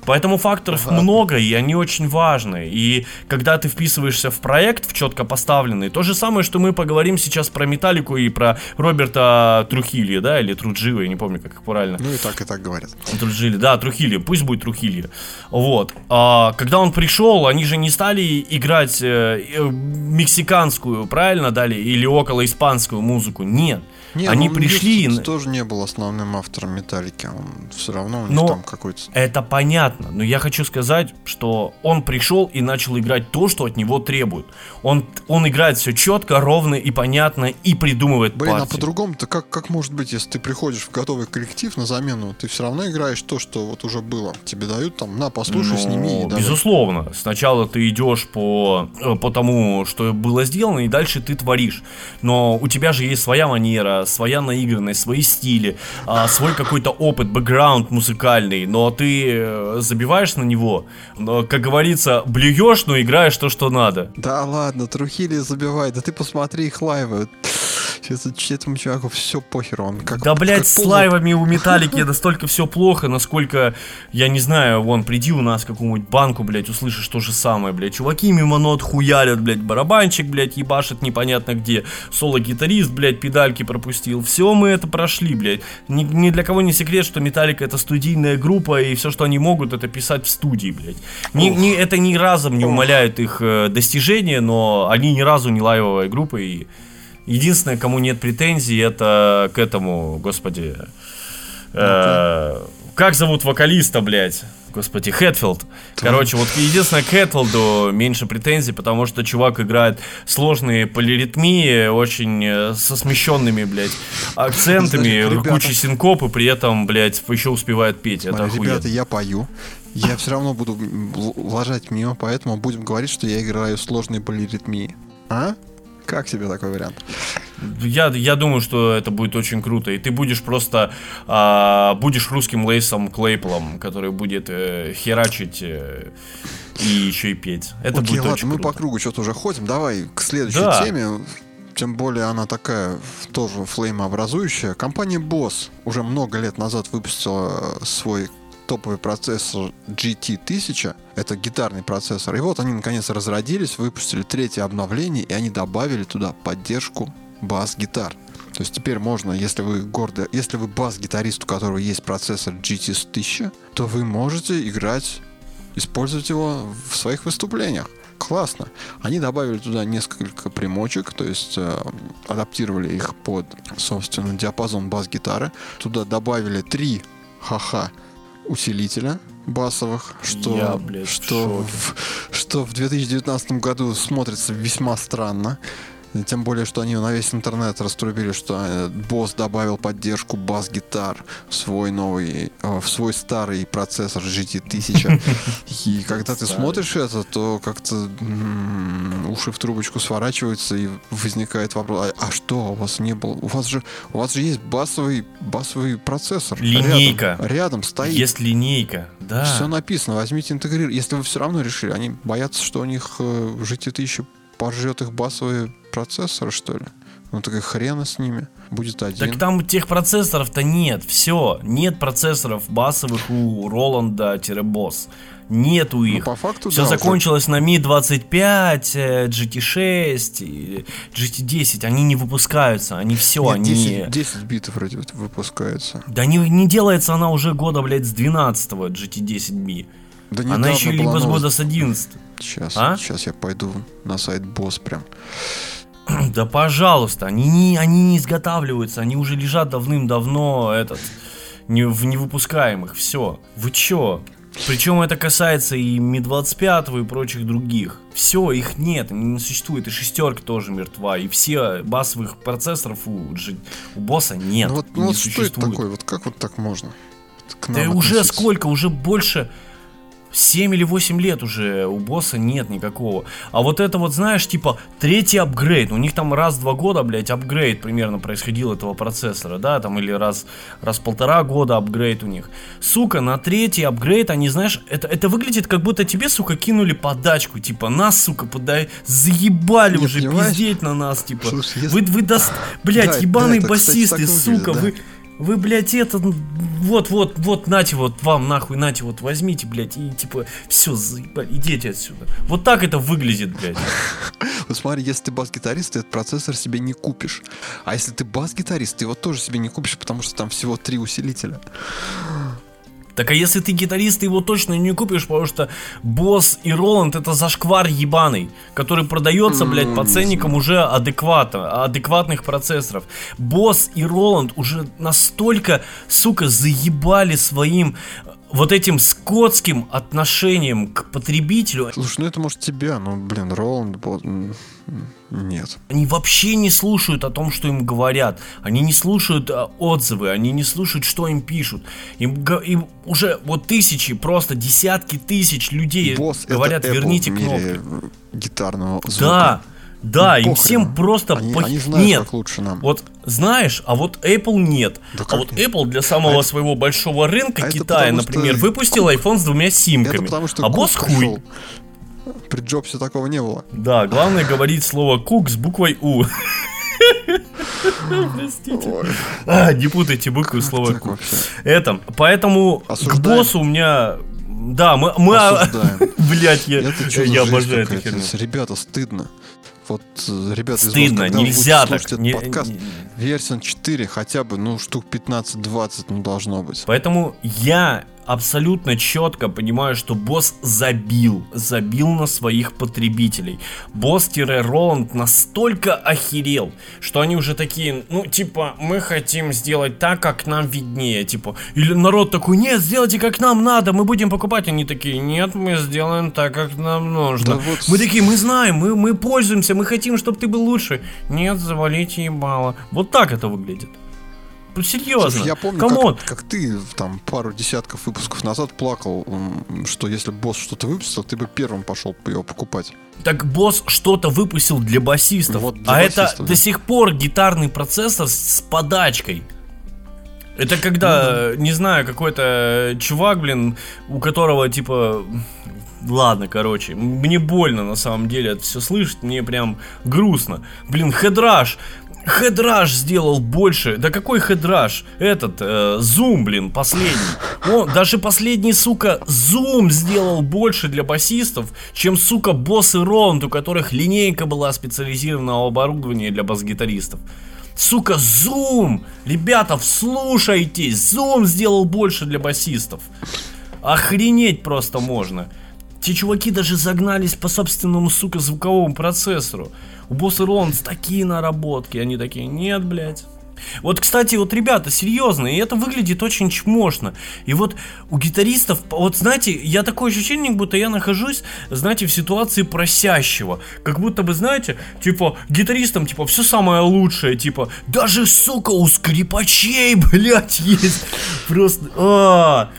Поэтому факторов Ладно. много, и они очень важны. И когда ты вписываешься в проект, в четко поставленный, то же самое, что мы поговорим сейчас про Металлику и про Роберта Трухилья, да, или Труджива, я не помню, как их правильно. Ну и так, и так говорят. Труджили, да, Трухилья, пусть будет Трухилья. Вот. А, когда он пришел, они же не стали играть э, э, мексиканскую, правильно, дали, или около испанскую музыку, нет. Не, они ну, пришли... Он тоже не был основным автором Металлики, он все равно у них но там какой-то... Это понятно, но я хочу сказать, что он пришел и начал играть то, что от него требуют. Он, он играет все четко, ровно и понятно, и придумывает Блин, партию. а по-другому-то как, как может быть, если ты приходишь в готовый коллектив на замену, ты все равно играешь то, что вот уже было. Тебе дают там, на, послушай, ну, сними. И безусловно. Сначала ты идешь по, э, по тому, что было сделано, и дальше ты творишь. Но у тебя же есть своя манера, своя наигранность, свои стили, а, свой какой-то опыт, бэкграунд музыкальный, но ты э, забиваешь на него, но, как говорится, блюешь, но играешь то, что надо. Да ладно, Трухили забивай, да ты посмотри их лайвы. Этому человеку все похер, он как Да, блядь, как с полу- лайвами у Металлики настолько все плохо, насколько, я не знаю, вон, приди у нас в какую-нибудь банку, блядь, услышишь то же самое, блядь. Чуваки мимо нот хуярят, блядь, барабанчик, блядь, ебашит непонятно где. Соло-гитарист, блядь, педальки пропустил. Все мы это прошли, блядь. Ни, ни для кого не секрет, что Металлика это студийная группа, и все, что они могут, это писать в студии, блядь. Ни, ни- это ни разом не умаляет их э, достижения, но они ни разу не лайвовая группа, и единственное, кому нет претензий, это к этому, господи, э, как зовут вокалиста, блядь? Господи, Хэтфилд. Короче, вот единственное, к Хэтфилду меньше претензий, потому что чувак играет сложные полиритмии, очень э, со смещенными, блядь, акцентами, Знаешь, кучей синкопы, при этом, блядь, еще успевает петь. Это Смотри, охуенно. ребята, я пою. Я все равно буду л- ложать мимо, поэтому будем говорить, что я играю сложные полиритмии. А? Как тебе такой вариант? Я, я думаю, что это будет очень круто. И ты будешь просто а, будешь русским лейсом Клейплом, который будет э, херачить э, и еще и петь. Это Окей, будет ладно, очень мы круто. по кругу что-то уже ходим. Давай к следующей Да. теме. Тем более она такая тоже флеймообразующая. Компания Boss уже много лет назад выпустила свой топовый процессор GT1000. Это гитарный процессор. И вот они наконец разродились, выпустили третье обновление, и они добавили туда поддержку бас-гитар. То есть теперь можно, если вы гордо, если вы бас-гитарист, у которого есть процессор GT1000, то вы можете играть использовать его в своих выступлениях. Классно. Они добавили туда несколько примочек, то есть э, адаптировали их под, собственно, диапазон бас-гитары. Туда добавили три ха-ха усилителя басовых, что, Я, блядь, в что, шоке. в, что в 2019 году смотрится весьма странно. Тем более, что они на весь интернет раструбили, что э, босс добавил поддержку бас-гитар в свой новый, э, в свой старый процессор GT1000. И когда ты смотришь это, то как-то уши в трубочку сворачиваются и возникает вопрос, а, а что у вас не было? У вас же, у вас же есть басовый, басовый процессор. Линейка. Рядом, рядом стоит. Есть линейка, да. Все написано, возьмите интегрировать. Если вы все равно решили, они боятся, что у них э, GT1000 поржет их басовые процессоры, что ли? Ну так и хрена с ними. Будет один. Так там тех процессоров-то нет, все, нет процессоров басовых у Роланда-босс. Нету Ну, их. по факту, Все да, уже- закончилось на Mi 25, э, GT6, и GT10. Они не выпускаются, они все, Нет, они. 10, 10 битов вроде вот выпускается. Да не, не делается она уже года, блядь, с 12-го GT10B. Да Она еще либо с года новость. с 11 Сейчас, А? сейчас я пойду на сайт босс прям. Да пожалуйста, они не, они не изготавливаются, они уже лежат давным-давно этот, не, в невыпускаемых, все. Вы чё? Причем это касается и Ми-25 и прочих других. Все, их нет, они не существует. И шестерка тоже мертва. И все басовых процессоров у, G- у босса нет. ну вот, ну не вот что это существует. такое? Вот как вот так можно? Да уже сколько? Уже больше 7 или 8 лет уже у босса нет никакого. А вот это вот, знаешь, типа, третий апгрейд. У них там раз в два года, блядь, апгрейд примерно происходил этого процессора, да, там или раз, раз полтора года апгрейд у них. Сука, на третий апгрейд они, знаешь, это, это выглядит как будто тебе, сука, кинули подачку. Типа, нас, сука, подай, заебали Нет, уже понимаешь? пиздеть на нас, типа. Слушай, если- Вы, вы даст... Блядь, Да, ебаные да, это, кстати, басисты, сука, выглядит, да. вы... Вы, блядь, это, вот, вот, вот, нате, вот, вам, нахуй, нате, вот, возьмите, блядь, и, типа, все, заебали, идите отсюда. Вот так это выглядит, блядь. Вот смотри, если ты бас-гитарист, ты этот процессор себе не купишь. А если ты бас-гитарист, ты его тоже себе не купишь, потому что там всего три усилителя. Так а если ты гитарист, ты его точно не купишь, потому что Босс и Роланд это зашквар ебаный, который продается, блядь, по ценникам уже адекватно, адекватных процессоров. Босс и Роланд уже настолько, сука, заебали своим вот этим скотским отношением к потребителю. Слушай, ну это может тебя, но, блин, Роланд, нет. Они вообще не слушают о том, что им говорят. Они не слушают а, отзывы, они не слушают, что им пишут. Им, им уже вот тысячи, просто десятки тысяч людей Босс говорят, верните кнопки. э, гитарного звука. Да, Да, Им им всем просто Они, пох- они знают, Нет, как лучше нам. вот знаешь, а вот Apple нет. Да а вот нет? Apple для самого А своего большого рынка а это Китая, потому что например, выпустил iPhone с двумя Это симками. потому что а Кук босс хуй. При Джобсе такого не было. Да, главное говорить слово кук с буквой У. Простите. Ой, А, не путайте буквы слова кук. Это, поэтому к Осуждаем. боссу у меня... Да, мы... мы. Блять, я, Это я жизнь обожаю эту херню. Ребята, стыдно. Вот, ребята, из вас, Стыдно, когда вы нельзя так. этот не- подкаст, не- версия 4 хотя бы, ну, штук 15-20, ну, должно быть. Поэтому я абсолютно четко понимаю, что босс забил, забил на своих потребителей. Босс-Роланд настолько охерел, что они уже такие, ну, типа, мы хотим сделать так, как нам виднее, типа, или народ такой, нет, сделайте как нам надо, мы будем покупать. Они такие, нет, мы сделаем так, как нам нужно. Да вот Мы такие, мы знаем, мы, мы пользуемся, мы хотим, чтобы ты был лучше. Нет, завалите ебало. Вот так это выглядит. Серьезно. Слушай, я помню, как, как ты там пару десятков выпусков назад плакал, что если босс что-то выпустил, ты бы первым пошел его покупать. Так босс что-то выпустил для басистов. Вот для а это басистов, до да. сих пор гитарный процессор с, подачкой. Это когда, Ну не знаю, какой-то чувак, блин, у которого типа... Ладно, короче, мне больно на самом деле это все слышать, мне прям грустно. Блин, хедраш, Хедраш сделал больше. Да какой хедраш? Этот, э, Зум, блин, последний. Он, даже последний, сука, Зум сделал больше для басистов, чем, сука, босс и Ронд, у которых линейка была специализированного оборудования для бас-гитаристов. Сука, Зум! Ребята, вслушайтесь! Зум сделал больше для басистов. Охренеть просто можно. Те чуваки даже загнались по собственному, сука, звуковому процессору. У босса Роландс такие наработки. Они такие, нет, блядь. Вот, кстати, вот ребята, серьезно, и это выглядит очень чмошно. И вот у гитаристов, вот знаете, я такое ощущение, как будто я нахожусь, знаете, в ситуации просящего. Как будто бы, знаете, типа, гитаристам, типа, все самое лучшее, типа, даже, сука, у скрипачей, блядь, есть. Просто, а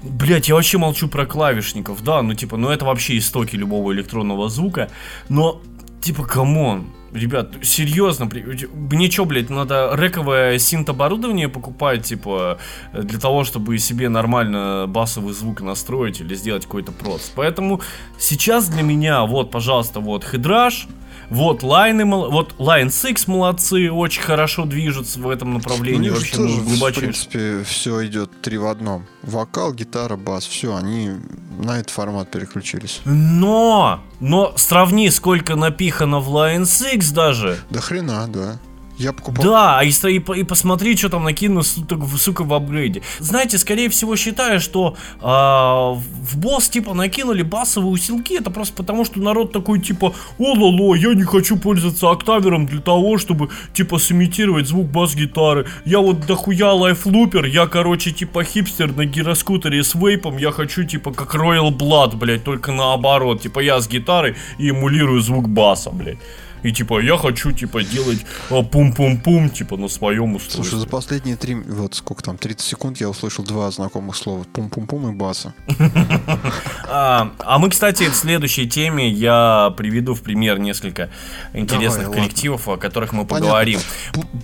Блять, я вообще молчу про клавишников, да, ну типа, ну это вообще истоки любого электронного звука, но типа, come on, ребят, серьезно, мне чё, блядь, надо рековое синт-оборудование покупать, типа, для того, чтобы себе нормально басовый звук настроить или сделать какой-то проц. Поэтому сейчас для меня, вот, пожалуйста, вот, Headrush, вот мол- вот Line 6 молодцы, очень хорошо движутся в этом У направлении, же вообще тоже, ну, в принципе, все идет три в одном. Вокал, гитара, бас, все, они на этот формат переключились. Но, но сравни, сколько напихано в Line 6 даже. Да хрена, да. Я покупал... Да, и, ста- и, по- и посмотри, что там накину, сука, в, апгрейде. Знаете, скорее всего, считаю, что а, в босс, типа, накинули басовые усилки, это просто потому, что народ такой, типа, о-ло-ло, я не хочу пользоваться октавером для того, чтобы, типа, сымитировать звук бас-гитары. Я вот дохуя лайфлупер, я, короче, типа, хипстер на гироскутере с вейпом, я хочу, типа, как Royal Blood, блядь, только наоборот. Типа, я с гитарой и эмулирую звук баса, блядь. И типа, я хочу, типа, делать а, пум-пум-пум, типа, на своем устройстве. Слушай, за последние три, вот сколько там, 30 секунд я услышал два знакомых слова. Пум-пум-пум и баса. А, а мы, кстати, в следующей теме я приведу в пример несколько интересных коллективов, о которых мы поговорим.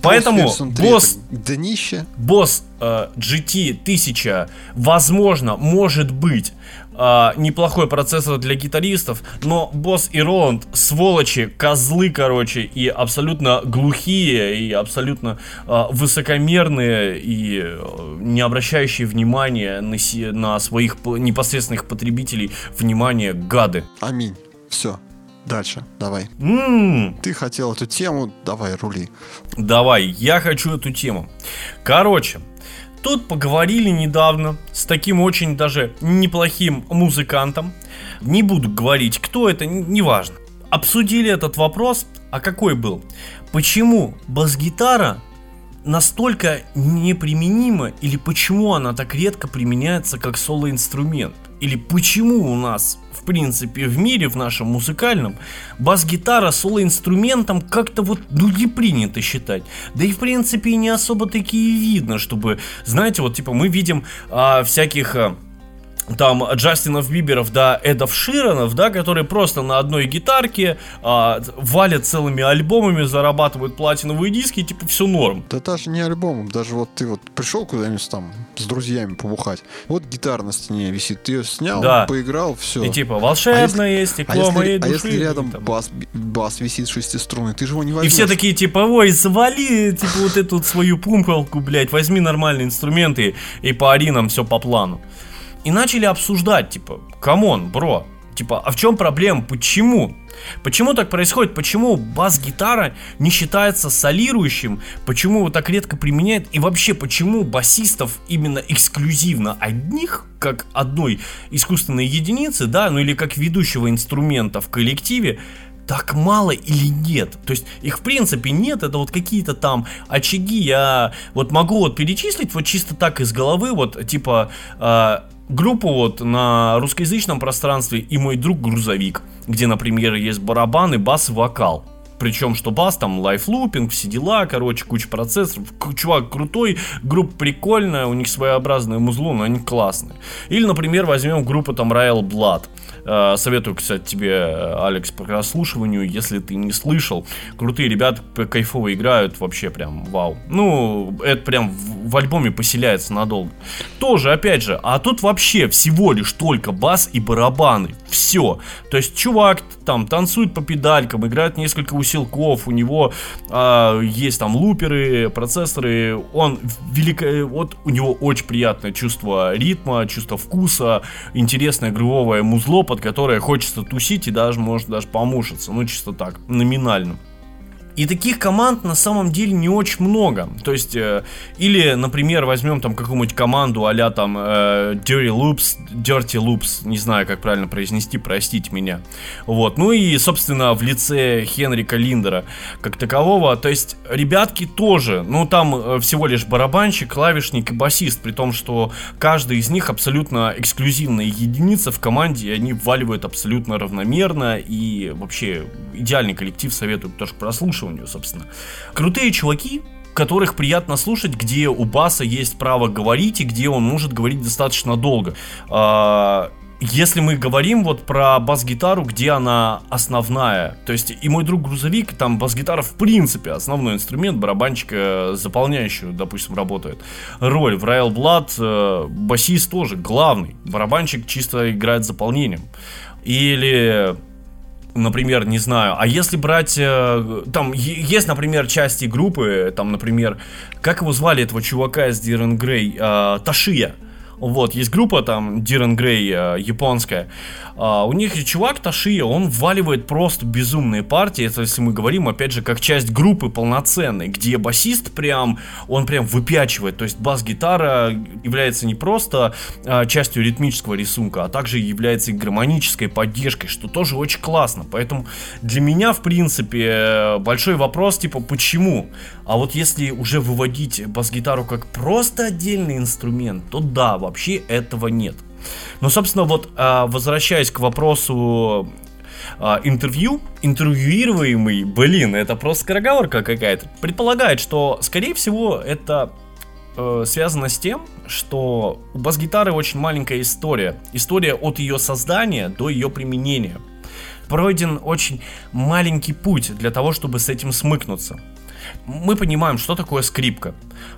Поэтому босс Днище. Босс э, GT 1000, возможно, может быть э, неплохой процессор для гитаристов, но босс и Роланд сволочи, козлы, короче, и абсолютно глухие, и абсолютно э, высокомерные, и э, не обращающие внимания на, си- на своих непосредственных потребителей внимания гады. Аминь. Все. Дальше. Давай. М, Ты хотел эту тему, давай, рули. Давай, я хочу эту тему. Короче, тут поговорили недавно с таким очень даже неплохим музыкантом. Не буду говорить, кто это, неважно. Обсудили этот вопрос, а какой был? Почему бас-гитара настолько неприменима, или почему она так редко применяется как соло-инструмент? Или почему у нас, в принципе, в мире, в нашем музыкальном, бас-гитара соло-инструментом как-то вот, ну, не принято считать. Да и, в принципе, не особо таки и видно, чтобы, знаете, вот, типа, мы видим а, всяких... а, там Джастинов Биберов, да, Эдов Широнов, да, которые просто на одной гитарке а, валят целыми альбомами, зарабатывают платиновые диски, и типа все норм. Да даже не альбомом, даже вот ты вот пришел куда-нибудь там с друзьями побухать, вот гитара на стене висит, ты ее снял, да. поиграл, все. И типа волшебное а стекло а если, моей души. А если рядом бас, бас висит шестиструнный, ты же его не возьмешь. И все такие типа, ой, завали, типа вот эту вот свою пумпалку, блядь, возьми нормальные инструменты и поори нам все по плану. И начали обсуждать, типа, come on, bro, типа, а в чем проблема, почему? Почему так происходит? Почему бас-гитара не считается солирующим? Почему его так редко применяют? И вообще, почему басистов именно эксклюзивно одних, как одной искусственной единицы, да, ну или как ведущего инструмента в коллективе, так мало или нет? То есть их в принципе нет, это вот какие-то там очаги, я вот могу вот перечислить вот чисто так из головы, вот типа э, группу вот на русскоязычном пространстве и мой друг грузовик, где, например, есть барабаны, бас вокал. Причем, что бас, там, лайфлупинг, все дела, короче, куча процессоров. Чувак крутой, группа прикольная, у них своеобразное музло, но они классные. Или, например, возьмем группу там Royal Blood. Э, советую, кстати, тебе, Алекс, по прослушиванию, если ты не слышал. Крутые ребята кайфово играют, вообще прям вау. Ну, это прям в, в альбоме поселяется надолго. Тоже, опять же, а тут вообще всего лишь только бас и барабаны. Все. То есть чувак там танцует по педалькам, играет несколько усилков, у него э, есть там луперы, процессоры, он велико... Вот у него очень приятное чувство ритма, чувство вкуса, интересное игровое музло, под которое хочется тусить и даже, может, даже помушиться. Ну, чисто так, номинально. И таких команд на самом деле не очень много. То есть, э, или, например, возьмем там какую-нибудь команду а там э, Dirty Loops, Dirty Loops, не знаю, как правильно произнести, простите меня. Вот, ну и, собственно, в лице Хенрика Линдера как такового. То есть, ребятки тоже, ну там э, всего лишь барабанщик, клавишник и басист, при том, что каждый из них абсолютно эксклюзивная единица в команде, и они вваливают абсолютно равномерно, и вообще идеальный коллектив советую тоже прослушивать прослушиванию, собственно. Крутые чуваки, которых приятно слушать, где у баса есть право говорить и где он может говорить достаточно долго. А, если мы говорим вот про бас-гитару, где она основная, то есть и мой друг грузовик, там бас-гитара в принципе основной инструмент, барабанчика э, заполняющий, допустим, работает. Роль в Royal Blood басист тоже главный, барабанчик чисто играет заполнением. Или например, не знаю, а если брать, э, там, есть, например, части группы, там, например, как его звали этого чувака из Дирен Грей, э, Ташия, вот, есть группа там, Дирен Грей, э, японская. А, у них чувак Ташия, он вваливает просто безумные партии. Это если мы говорим, опять же, как часть группы полноценной, где басист прям, он прям выпячивает. То есть бас-гитара является не просто а, частью ритмического рисунка, а также является и гармонической поддержкой, что тоже очень классно. Поэтому для меня, в принципе, большой вопрос, типа, почему? А вот если уже выводить бас-гитару как просто отдельный инструмент, то да, вообще этого нет. Но, собственно, вот а, возвращаясь к вопросу а, интервью, интервьюируемый, блин, это просто скороговорка какая-то, предполагает, что, скорее всего, это э, связано с тем, что у бас-гитары очень маленькая история. История от ее создания до ее применения. Пройден очень маленький путь для того, чтобы с этим смыкнуться мы понимаем, что такое скрипка.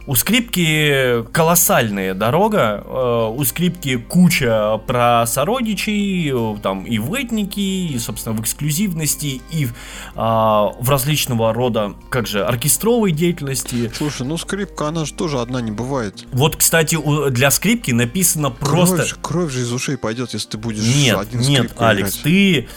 У скрипки колоссальная дорога, э, у скрипки куча про сородичей, э, там и в этнике, и, собственно, в эксклюзивности, и в, а, в различного рода, как же, оркестровой деятельности. Слушай, ну скрипка, она же тоже одна не бывает. Вот, кстати, для скрипки написано просто... Кровь, кровь же из ушей пойдет, если ты будешь нет, один Нет, Алекс, играть. ты,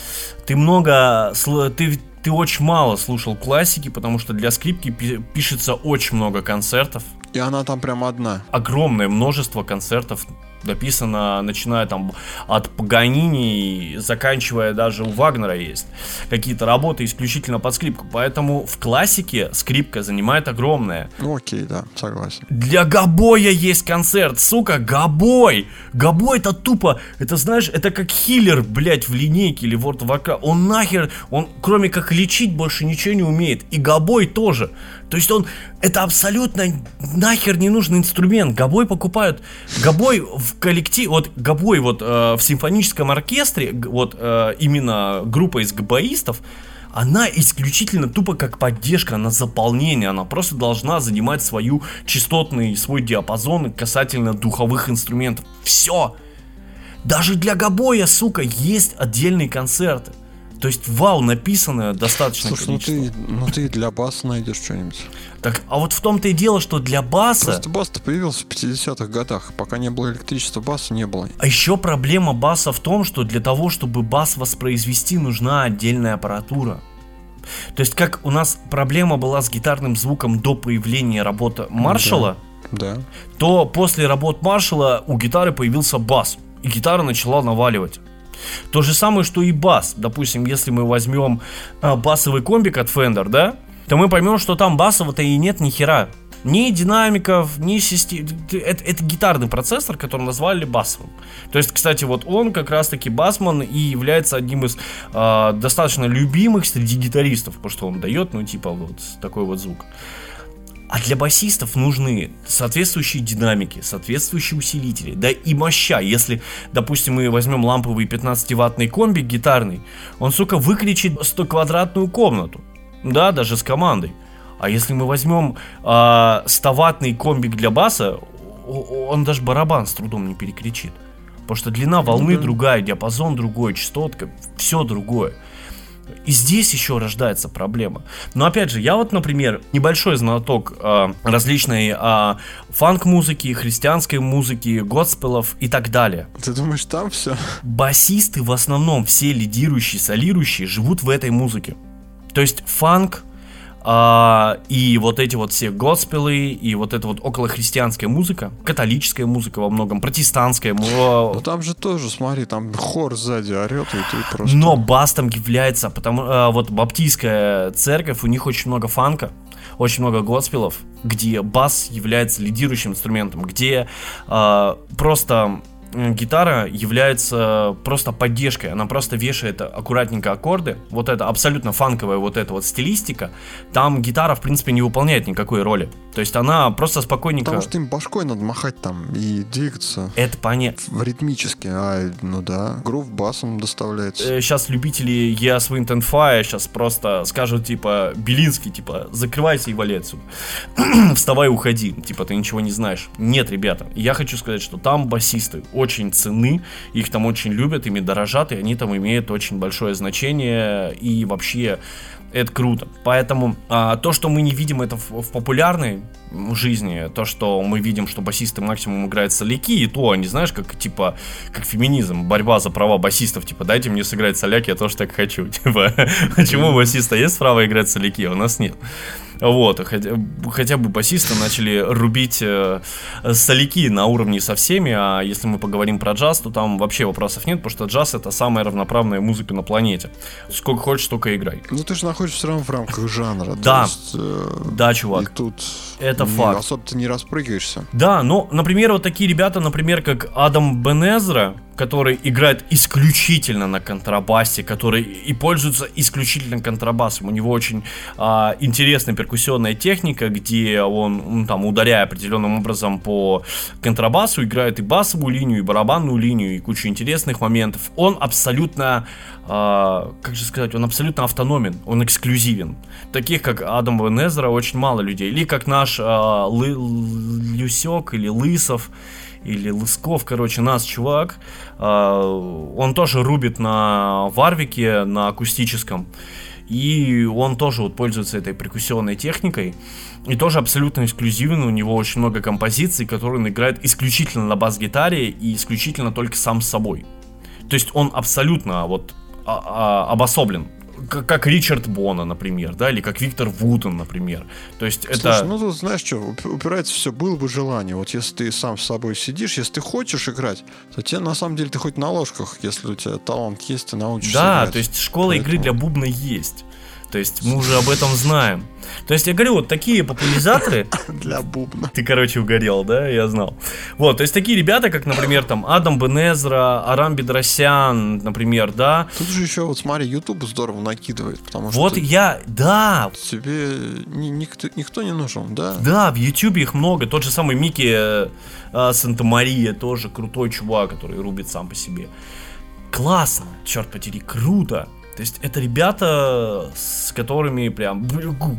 ты много... Ты, ты очень мало слушал классики, потому что для скрипки пишется очень много концертов. И она там прям одна. Огромное множество концертов написано, начиная там от Паганини, заканчивая даже у Вагнера есть какие-то работы исключительно под скрипку. Поэтому в классике скрипка занимает огромное. Ну окей, да, согласен. Для Габоя есть концерт, сука, Габой! Габой это тупо, это знаешь, это как хиллер, блять, в линейке или World of Warcraft. Он нахер, он кроме как лечить больше ничего не умеет. И Габой тоже. То есть он, это абсолютно нахер не нужный инструмент. Гобой покупают, гобой в коллектив, вот гобой вот э, в симфоническом оркестре, вот э, именно группа из габоистов, она исключительно тупо как поддержка, она заполнение, она просто должна занимать свою частотный, свой диапазон касательно духовых инструментов. Все. Даже для гобоя, сука, есть отдельные концерты. То есть, вау, написано достаточно Слушай, ну ты, ну ты для баса найдешь что-нибудь. Так, а вот в том-то и дело, что для баса... Просто бас-то появился в 50-х годах. Пока не было электричества, баса не было. А еще проблема баса в том, что для того, чтобы бас воспроизвести, нужна отдельная аппаратура. То есть, как у нас проблема была с гитарным звуком до появления работы Маршала, Да. то после работ Маршала у гитары появился бас. И гитара начала наваливать. То же самое, что и бас. Допустим, если мы возьмем а, басовый комбик от Fender, да, то мы поймем, что там басового-то и нет ни хера. Ни динамиков, ни систем. Это, это гитарный процессор, который назвали басовым. То есть, кстати, вот он как раз-таки басман и является одним из а, достаточно любимых среди гитаристов, потому что он дает, ну, типа, вот такой вот звук. А для басистов нужны соответствующие динамики, соответствующие усилители, да и моща. Если, допустим, мы возьмем ламповый 15-ваттный комбик гитарный, он, сука, выключит 100-квадратную комнату. Да, даже с командой. А если мы возьмем а, 100-ваттный комбик для баса, он даже барабан с трудом не перекричит. Потому что длина волны mm-hmm. другая, диапазон другой, частотка, все другое. И здесь еще рождается проблема. Но опять же, я вот, например, небольшой знаток э, различной э, фанк-музыки, христианской музыки, госпелов и так далее. Ты думаешь, там все? Басисты в основном, все лидирующие, солирующие, живут в этой музыке. То есть фанк, а, и вот эти вот все госпелы, и вот эта вот околохристианская музыка, католическая музыка во многом, протестантская. Ну там же тоже, смотри, там хор сзади орет, и ты просто... Но бас там является, потому а, вот баптистская церковь, у них очень много фанка, очень много госпелов, где бас является лидирующим инструментом, где а, просто гитара является просто поддержкой. Она просто вешает аккуратненько аккорды. Вот это абсолютно фанковая вот эта вот стилистика. Там гитара, в принципе, не выполняет никакой роли. То есть она просто спокойненько... Потому что им башкой надо махать там и двигаться. Это понятно. Ритмически, а, ну да. Грув басом доставляется. Сейчас э, любители ES Wind and Fire сейчас просто скажут, типа, Белинский, типа, закрывайся и вали отсюда. Вставай, уходи. Типа, ты ничего не знаешь. Нет, ребята, я хочу сказать, что там басисты очень ценны, их там очень любят, ими дорожат, и они там имеют очень большое значение, и вообще это круто. Поэтому а, то, что мы не видим это в, в популярной жизни, то, что мы видим, что басисты максимум играют соляки, и то они, знаешь, как типа, как феминизм, борьба за права басистов, типа, дайте мне сыграть соляки, я тоже так хочу. Типа, почему у басиста есть право играть соляки, а у нас нет. Вот, хотя, хотя бы басисты начали рубить э, соляки на уровне со всеми, а если мы поговорим про джаз, то там вообще вопросов нет, потому что джаз это самая равноправная музыка на планете. Сколько хочешь, столько играй. Ну ты же находишься все равно в рамках жанра. Да, есть, э, да, чувак. И тут это не, факт. Особо ты не распрыгаешься. Да, ну, например, вот такие ребята, например, как Адам Бенезра, который играет исключительно на контрабасе, который и пользуется исключительно контрабасом. У него очень а, интересная перкуссионная техника, где он, ну, там, ударяя определенным образом по контрабасу, играет и басовую линию, и барабанную линию, и кучу интересных моментов. Он абсолютно, а, как же сказать, он абсолютно автономен, он эксклюзивен. Таких, как Адам Венезера, очень мало людей. Или как наш а, Лы, Люсек или Лысов, или Лысков, короче, нас чувак, а, он тоже рубит на варвике, на акустическом, и он тоже вот пользуется этой перкуссионной техникой, и тоже абсолютно эксклюзивен, у него очень много композиций, которые он играет исключительно на бас-гитаре и исключительно только сам с собой. То есть он абсолютно вот а, а, обособлен как, как Ричард Бона, например, да, или как Виктор Вуден, например. То есть Слушай, это... ну тут знаешь что, упирается все, было бы желание. Вот если ты сам с собой сидишь, если ты хочешь играть, то тебе на самом деле ты хоть на ложках, если у тебя талант есть, ты научишься Да, играть. то есть школа Поэтому... игры для бубна есть. То есть мы уже об этом знаем. То есть я говорю, вот такие популяризаторы... Для бубна. Ты, короче, угорел, да? Я знал. Вот, то есть такие ребята, как, например, там Адам Бенезра, Арам Бедросян, например, да? Тут же еще, вот смотри, YouTube здорово накидывает, потому что... Вот я, да. Тебе никто, никто не нужен, да? Да, в YouTube их много. Тот же самый Микки э, Санта-Мария тоже крутой чувак, который рубит сам по себе. Классно, черт подери, круто. То есть это ребята, с которыми прям,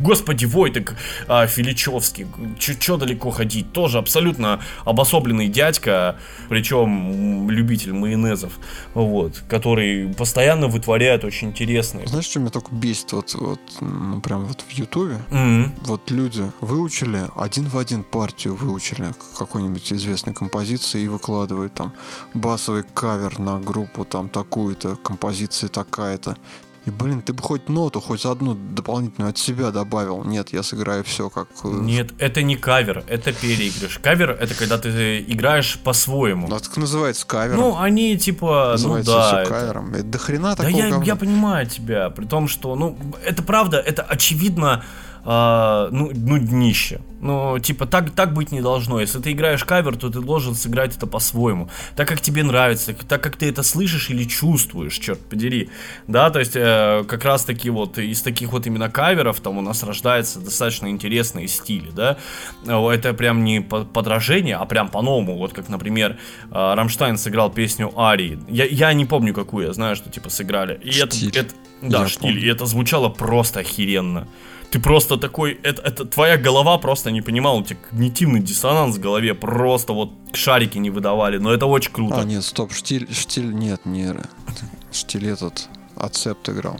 господи, Войтек а, Филичевский, чё далеко ходить, тоже абсолютно обособленный дядька, причем любитель майонезов, вот, который постоянно вытворяет очень интересные. Знаешь, что меня только бесит, вот, вот ну, прям вот в Ютубе, mm-hmm. вот люди выучили, один в один партию выучили какой-нибудь известной композиции и выкладывают там басовый кавер на группу там такую-то, композиция такая-то. И, блин, ты бы хоть ноту, хоть одну дополнительную от себя добавил. Нет, я сыграю все как... Э, Нет, это не кавер, это переигрыш. Кавер — это когда ты играешь по-своему. Ну, так называется кавер. Ну, они типа... Ну называется ну да. Все это... кавером. Это до хрена такого Да я, я понимаю тебя, при том, что, ну, это правда, это очевидно э, ну, ну, днище. Ну, типа, так, так быть не должно. Если ты играешь кавер, то ты должен сыграть это по-своему. Так, как тебе нравится, так, как ты это слышишь или чувствуешь, черт подери. Да, то есть, э, как раз таки вот из таких вот именно каверов там у нас рождаются достаточно интересные стили, да. Это прям не подражение, а прям по-новому. Вот как, например, э, Рамштайн сыграл песню Арии. Я, я не помню, какую, я знаю, что типа сыграли. И штиль. это, это, да, я штиль. Помню. И это звучало просто охеренно ты просто такой, это, это твоя голова просто не понимала, у тебя когнитивный диссонанс в голове, просто вот шарики не выдавали, но это очень круто. А, нет, стоп, штиль, штиль, нет, не, штиль этот, Accept играл.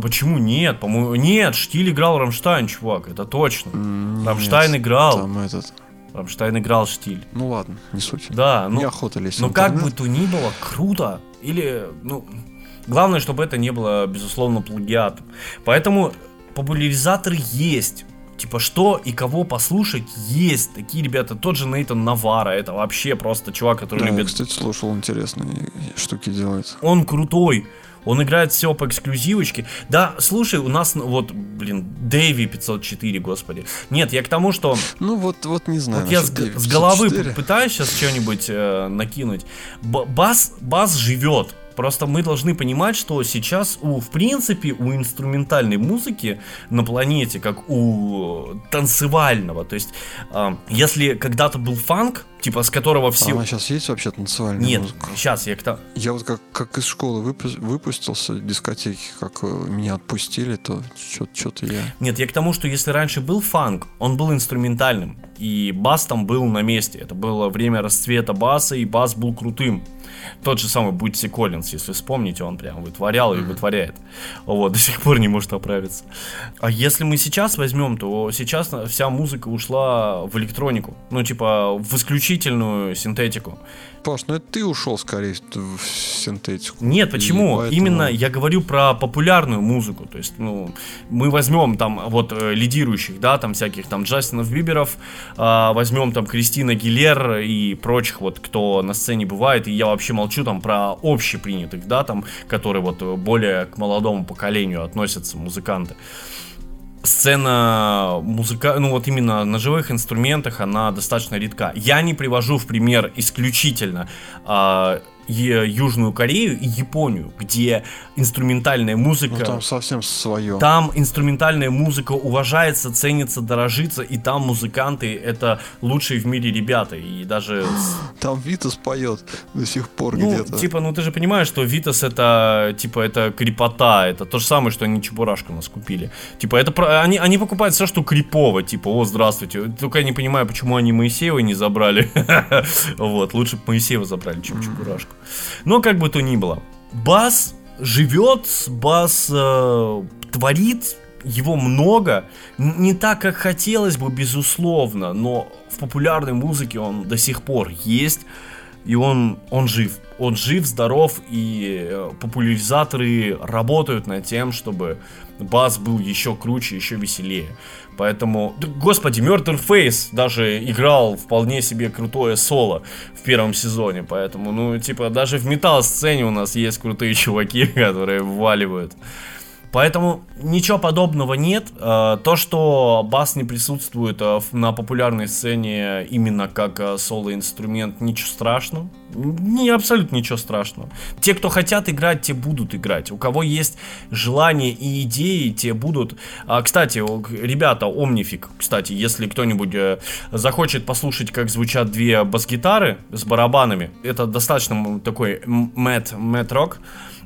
Почему нет? По-моему, нет, Штиль играл Рамштайн, чувак, это точно. Нет, Рамштайн играл. Там этот... Рамштайн играл Штиль. Ну ладно, не суть. Да, ну... Не охота лезть Ну как бы то ни было, круто. Или, ну... Главное, чтобы это не было, безусловно, плагиатом. Поэтому популяризаторы есть. Типа, что и кого послушать есть. Такие ребята, тот же Нейтан Навара, это вообще просто чувак, который да, любит... Я, кстати, слушал, интересные штуки делает. Он крутой. Он играет все по эксклюзивочке. Да, слушай, у нас, ну, вот, блин, Дэви 504, господи. Нет, я к тому, что... Ну вот, вот не знаю. Вот я с, с головы пытаюсь сейчас что-нибудь э, накинуть. Б бас, бас живет. Просто мы должны понимать, что сейчас у, в принципе, у инструментальной музыки на планете, как у танцевального, то есть, э, если когда-то был фанк, типа, с которого все... А сейчас есть вообще танцевальная Нет, музыка? сейчас я кто... Я вот как, как из школы выпу- выпустился, дискотеки, как э, меня отпустили, то что-то я... Нет, я к тому, что если раньше был фанк, он был инструментальным, и бас там был на месте. Это было время расцвета баса, и бас был крутым. Тот же самый Бутси Коллинс, если вспомните, он прям вытворял и вытворяет. Вот, до сих пор не может оправиться. А если мы сейчас возьмем, то сейчас вся музыка ушла в электронику. Ну, типа, в исключительную синтетику. Паш, ну это ты ушел скорее в синтетику. Нет, почему? Поэтому... Именно я говорю про популярную музыку. То есть, ну, мы возьмем там вот э, лидирующих, да, там всяких там Джастинов Биберов, э, возьмем там Кристина Гилер и прочих вот, кто на сцене бывает. И я вообще молчу там про общепринятых, да, там, которые вот более к молодому поколению относятся музыканты сцена музыка, ну вот именно на живых инструментах, она достаточно редка. Я не привожу в пример исключительно э, Южную Корею и Японию, где инструментальная музыка... Ну, там совсем свое. Там инструментальная музыка уважается, ценится, дорожится, и там музыканты это лучшие в мире ребята, и даже... Там Витас поет до сих пор ну, где-то. типа, ну ты же понимаешь, что Витас это, типа, это крепота, это то же самое, что они Чебурашку нас купили. Типа, это они, они покупают все, что крипово, типа, о, здравствуйте. Только я не понимаю, почему они Моисеева не забрали. Вот, лучше бы Моисеева забрали, чем Чебурашку. Но как бы то ни было, бас живет, бас э, творит, его много, не так, как хотелось бы, безусловно, но в популярной музыке он до сих пор есть, и он, он жив. Он жив, здоров, и э, популяризаторы работают над тем, чтобы бас был еще круче, еще веселее. Поэтому, господи, Murder Face даже играл вполне себе крутое соло в первом сезоне. Поэтому, ну, типа, даже в металл-сцене у нас есть крутые чуваки, которые вваливают. Поэтому ничего подобного нет. Э, то, что бас не присутствует э, на популярной сцене именно как э, соло-инструмент, ничего страшного. Не, абсолютно ничего страшного. Те, кто хотят играть, те будут играть. У кого есть желание и идеи, те будут. А, кстати, ребята, Omnifig, кстати, если кто-нибудь захочет послушать, как звучат две бас-гитары с барабанами, это достаточно такой мэт, мэт рок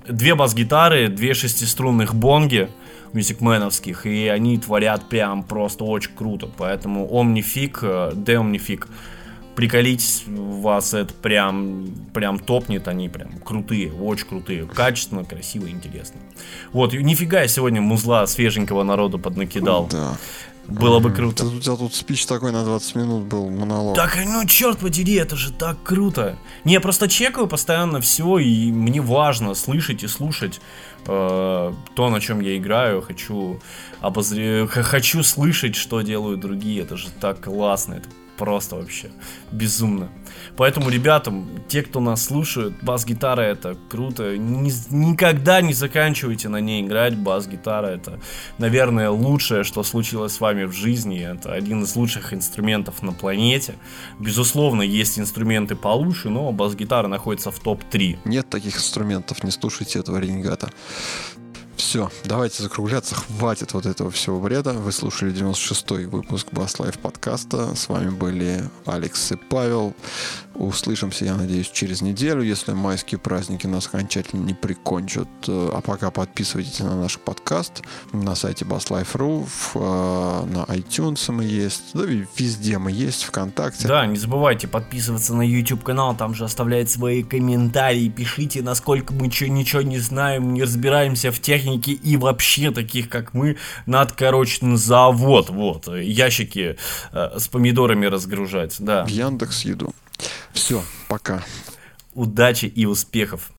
две бас-гитары, две шестиструнных бонги мюзикменовских, и они творят прям просто очень круто. Поэтому Omnifig, The Omnifig, приколитесь, вас это прям, прям топнет, они прям крутые, очень крутые, качественно, красиво, интересно. Вот, нифига я сегодня музла свеженького народа поднакидал. Да. Было бы круто. У тебя тут спич такой на 20 минут был, монолог. Так, ну черт подери, это же так круто. Не, я просто чекаю постоянно все, и мне важно слышать и слушать э, то, на чем я играю. Хочу обозр... хочу слышать, что делают другие. Это же так классно, это просто вообще безумно. Поэтому, ребятам, те, кто нас слушает, бас-гитара это круто. Ни, никогда не заканчивайте на ней играть. Бас-гитара это, наверное, лучшее, что случилось с вами в жизни. Это один из лучших инструментов на планете. Безусловно, есть инструменты получше, но бас-гитара находится в топ-3. Нет таких инструментов, не слушайте этого ренегата. Все, давайте закругляться. Хватит вот этого всего бреда. Вы слушали 96-й выпуск Bass Life подкаста. С вами были Алекс и Павел. Услышимся, я надеюсь, через неделю, если майские праздники нас окончательно не прикончат. А пока подписывайтесь на наш подкаст на сайте BassLife.ru, э, на iTunes мы есть, да везде мы есть, ВКонтакте. Да, не забывайте подписываться на YouTube канал, там же оставлять свои комментарии, пишите, насколько мы ничего не знаем, не разбираемся в технике и вообще таких, как мы, надо, короче, на завод, вот, ящики э, с помидорами разгружать, да. Яндекс Еду. Все, пока. Удачи и успехов.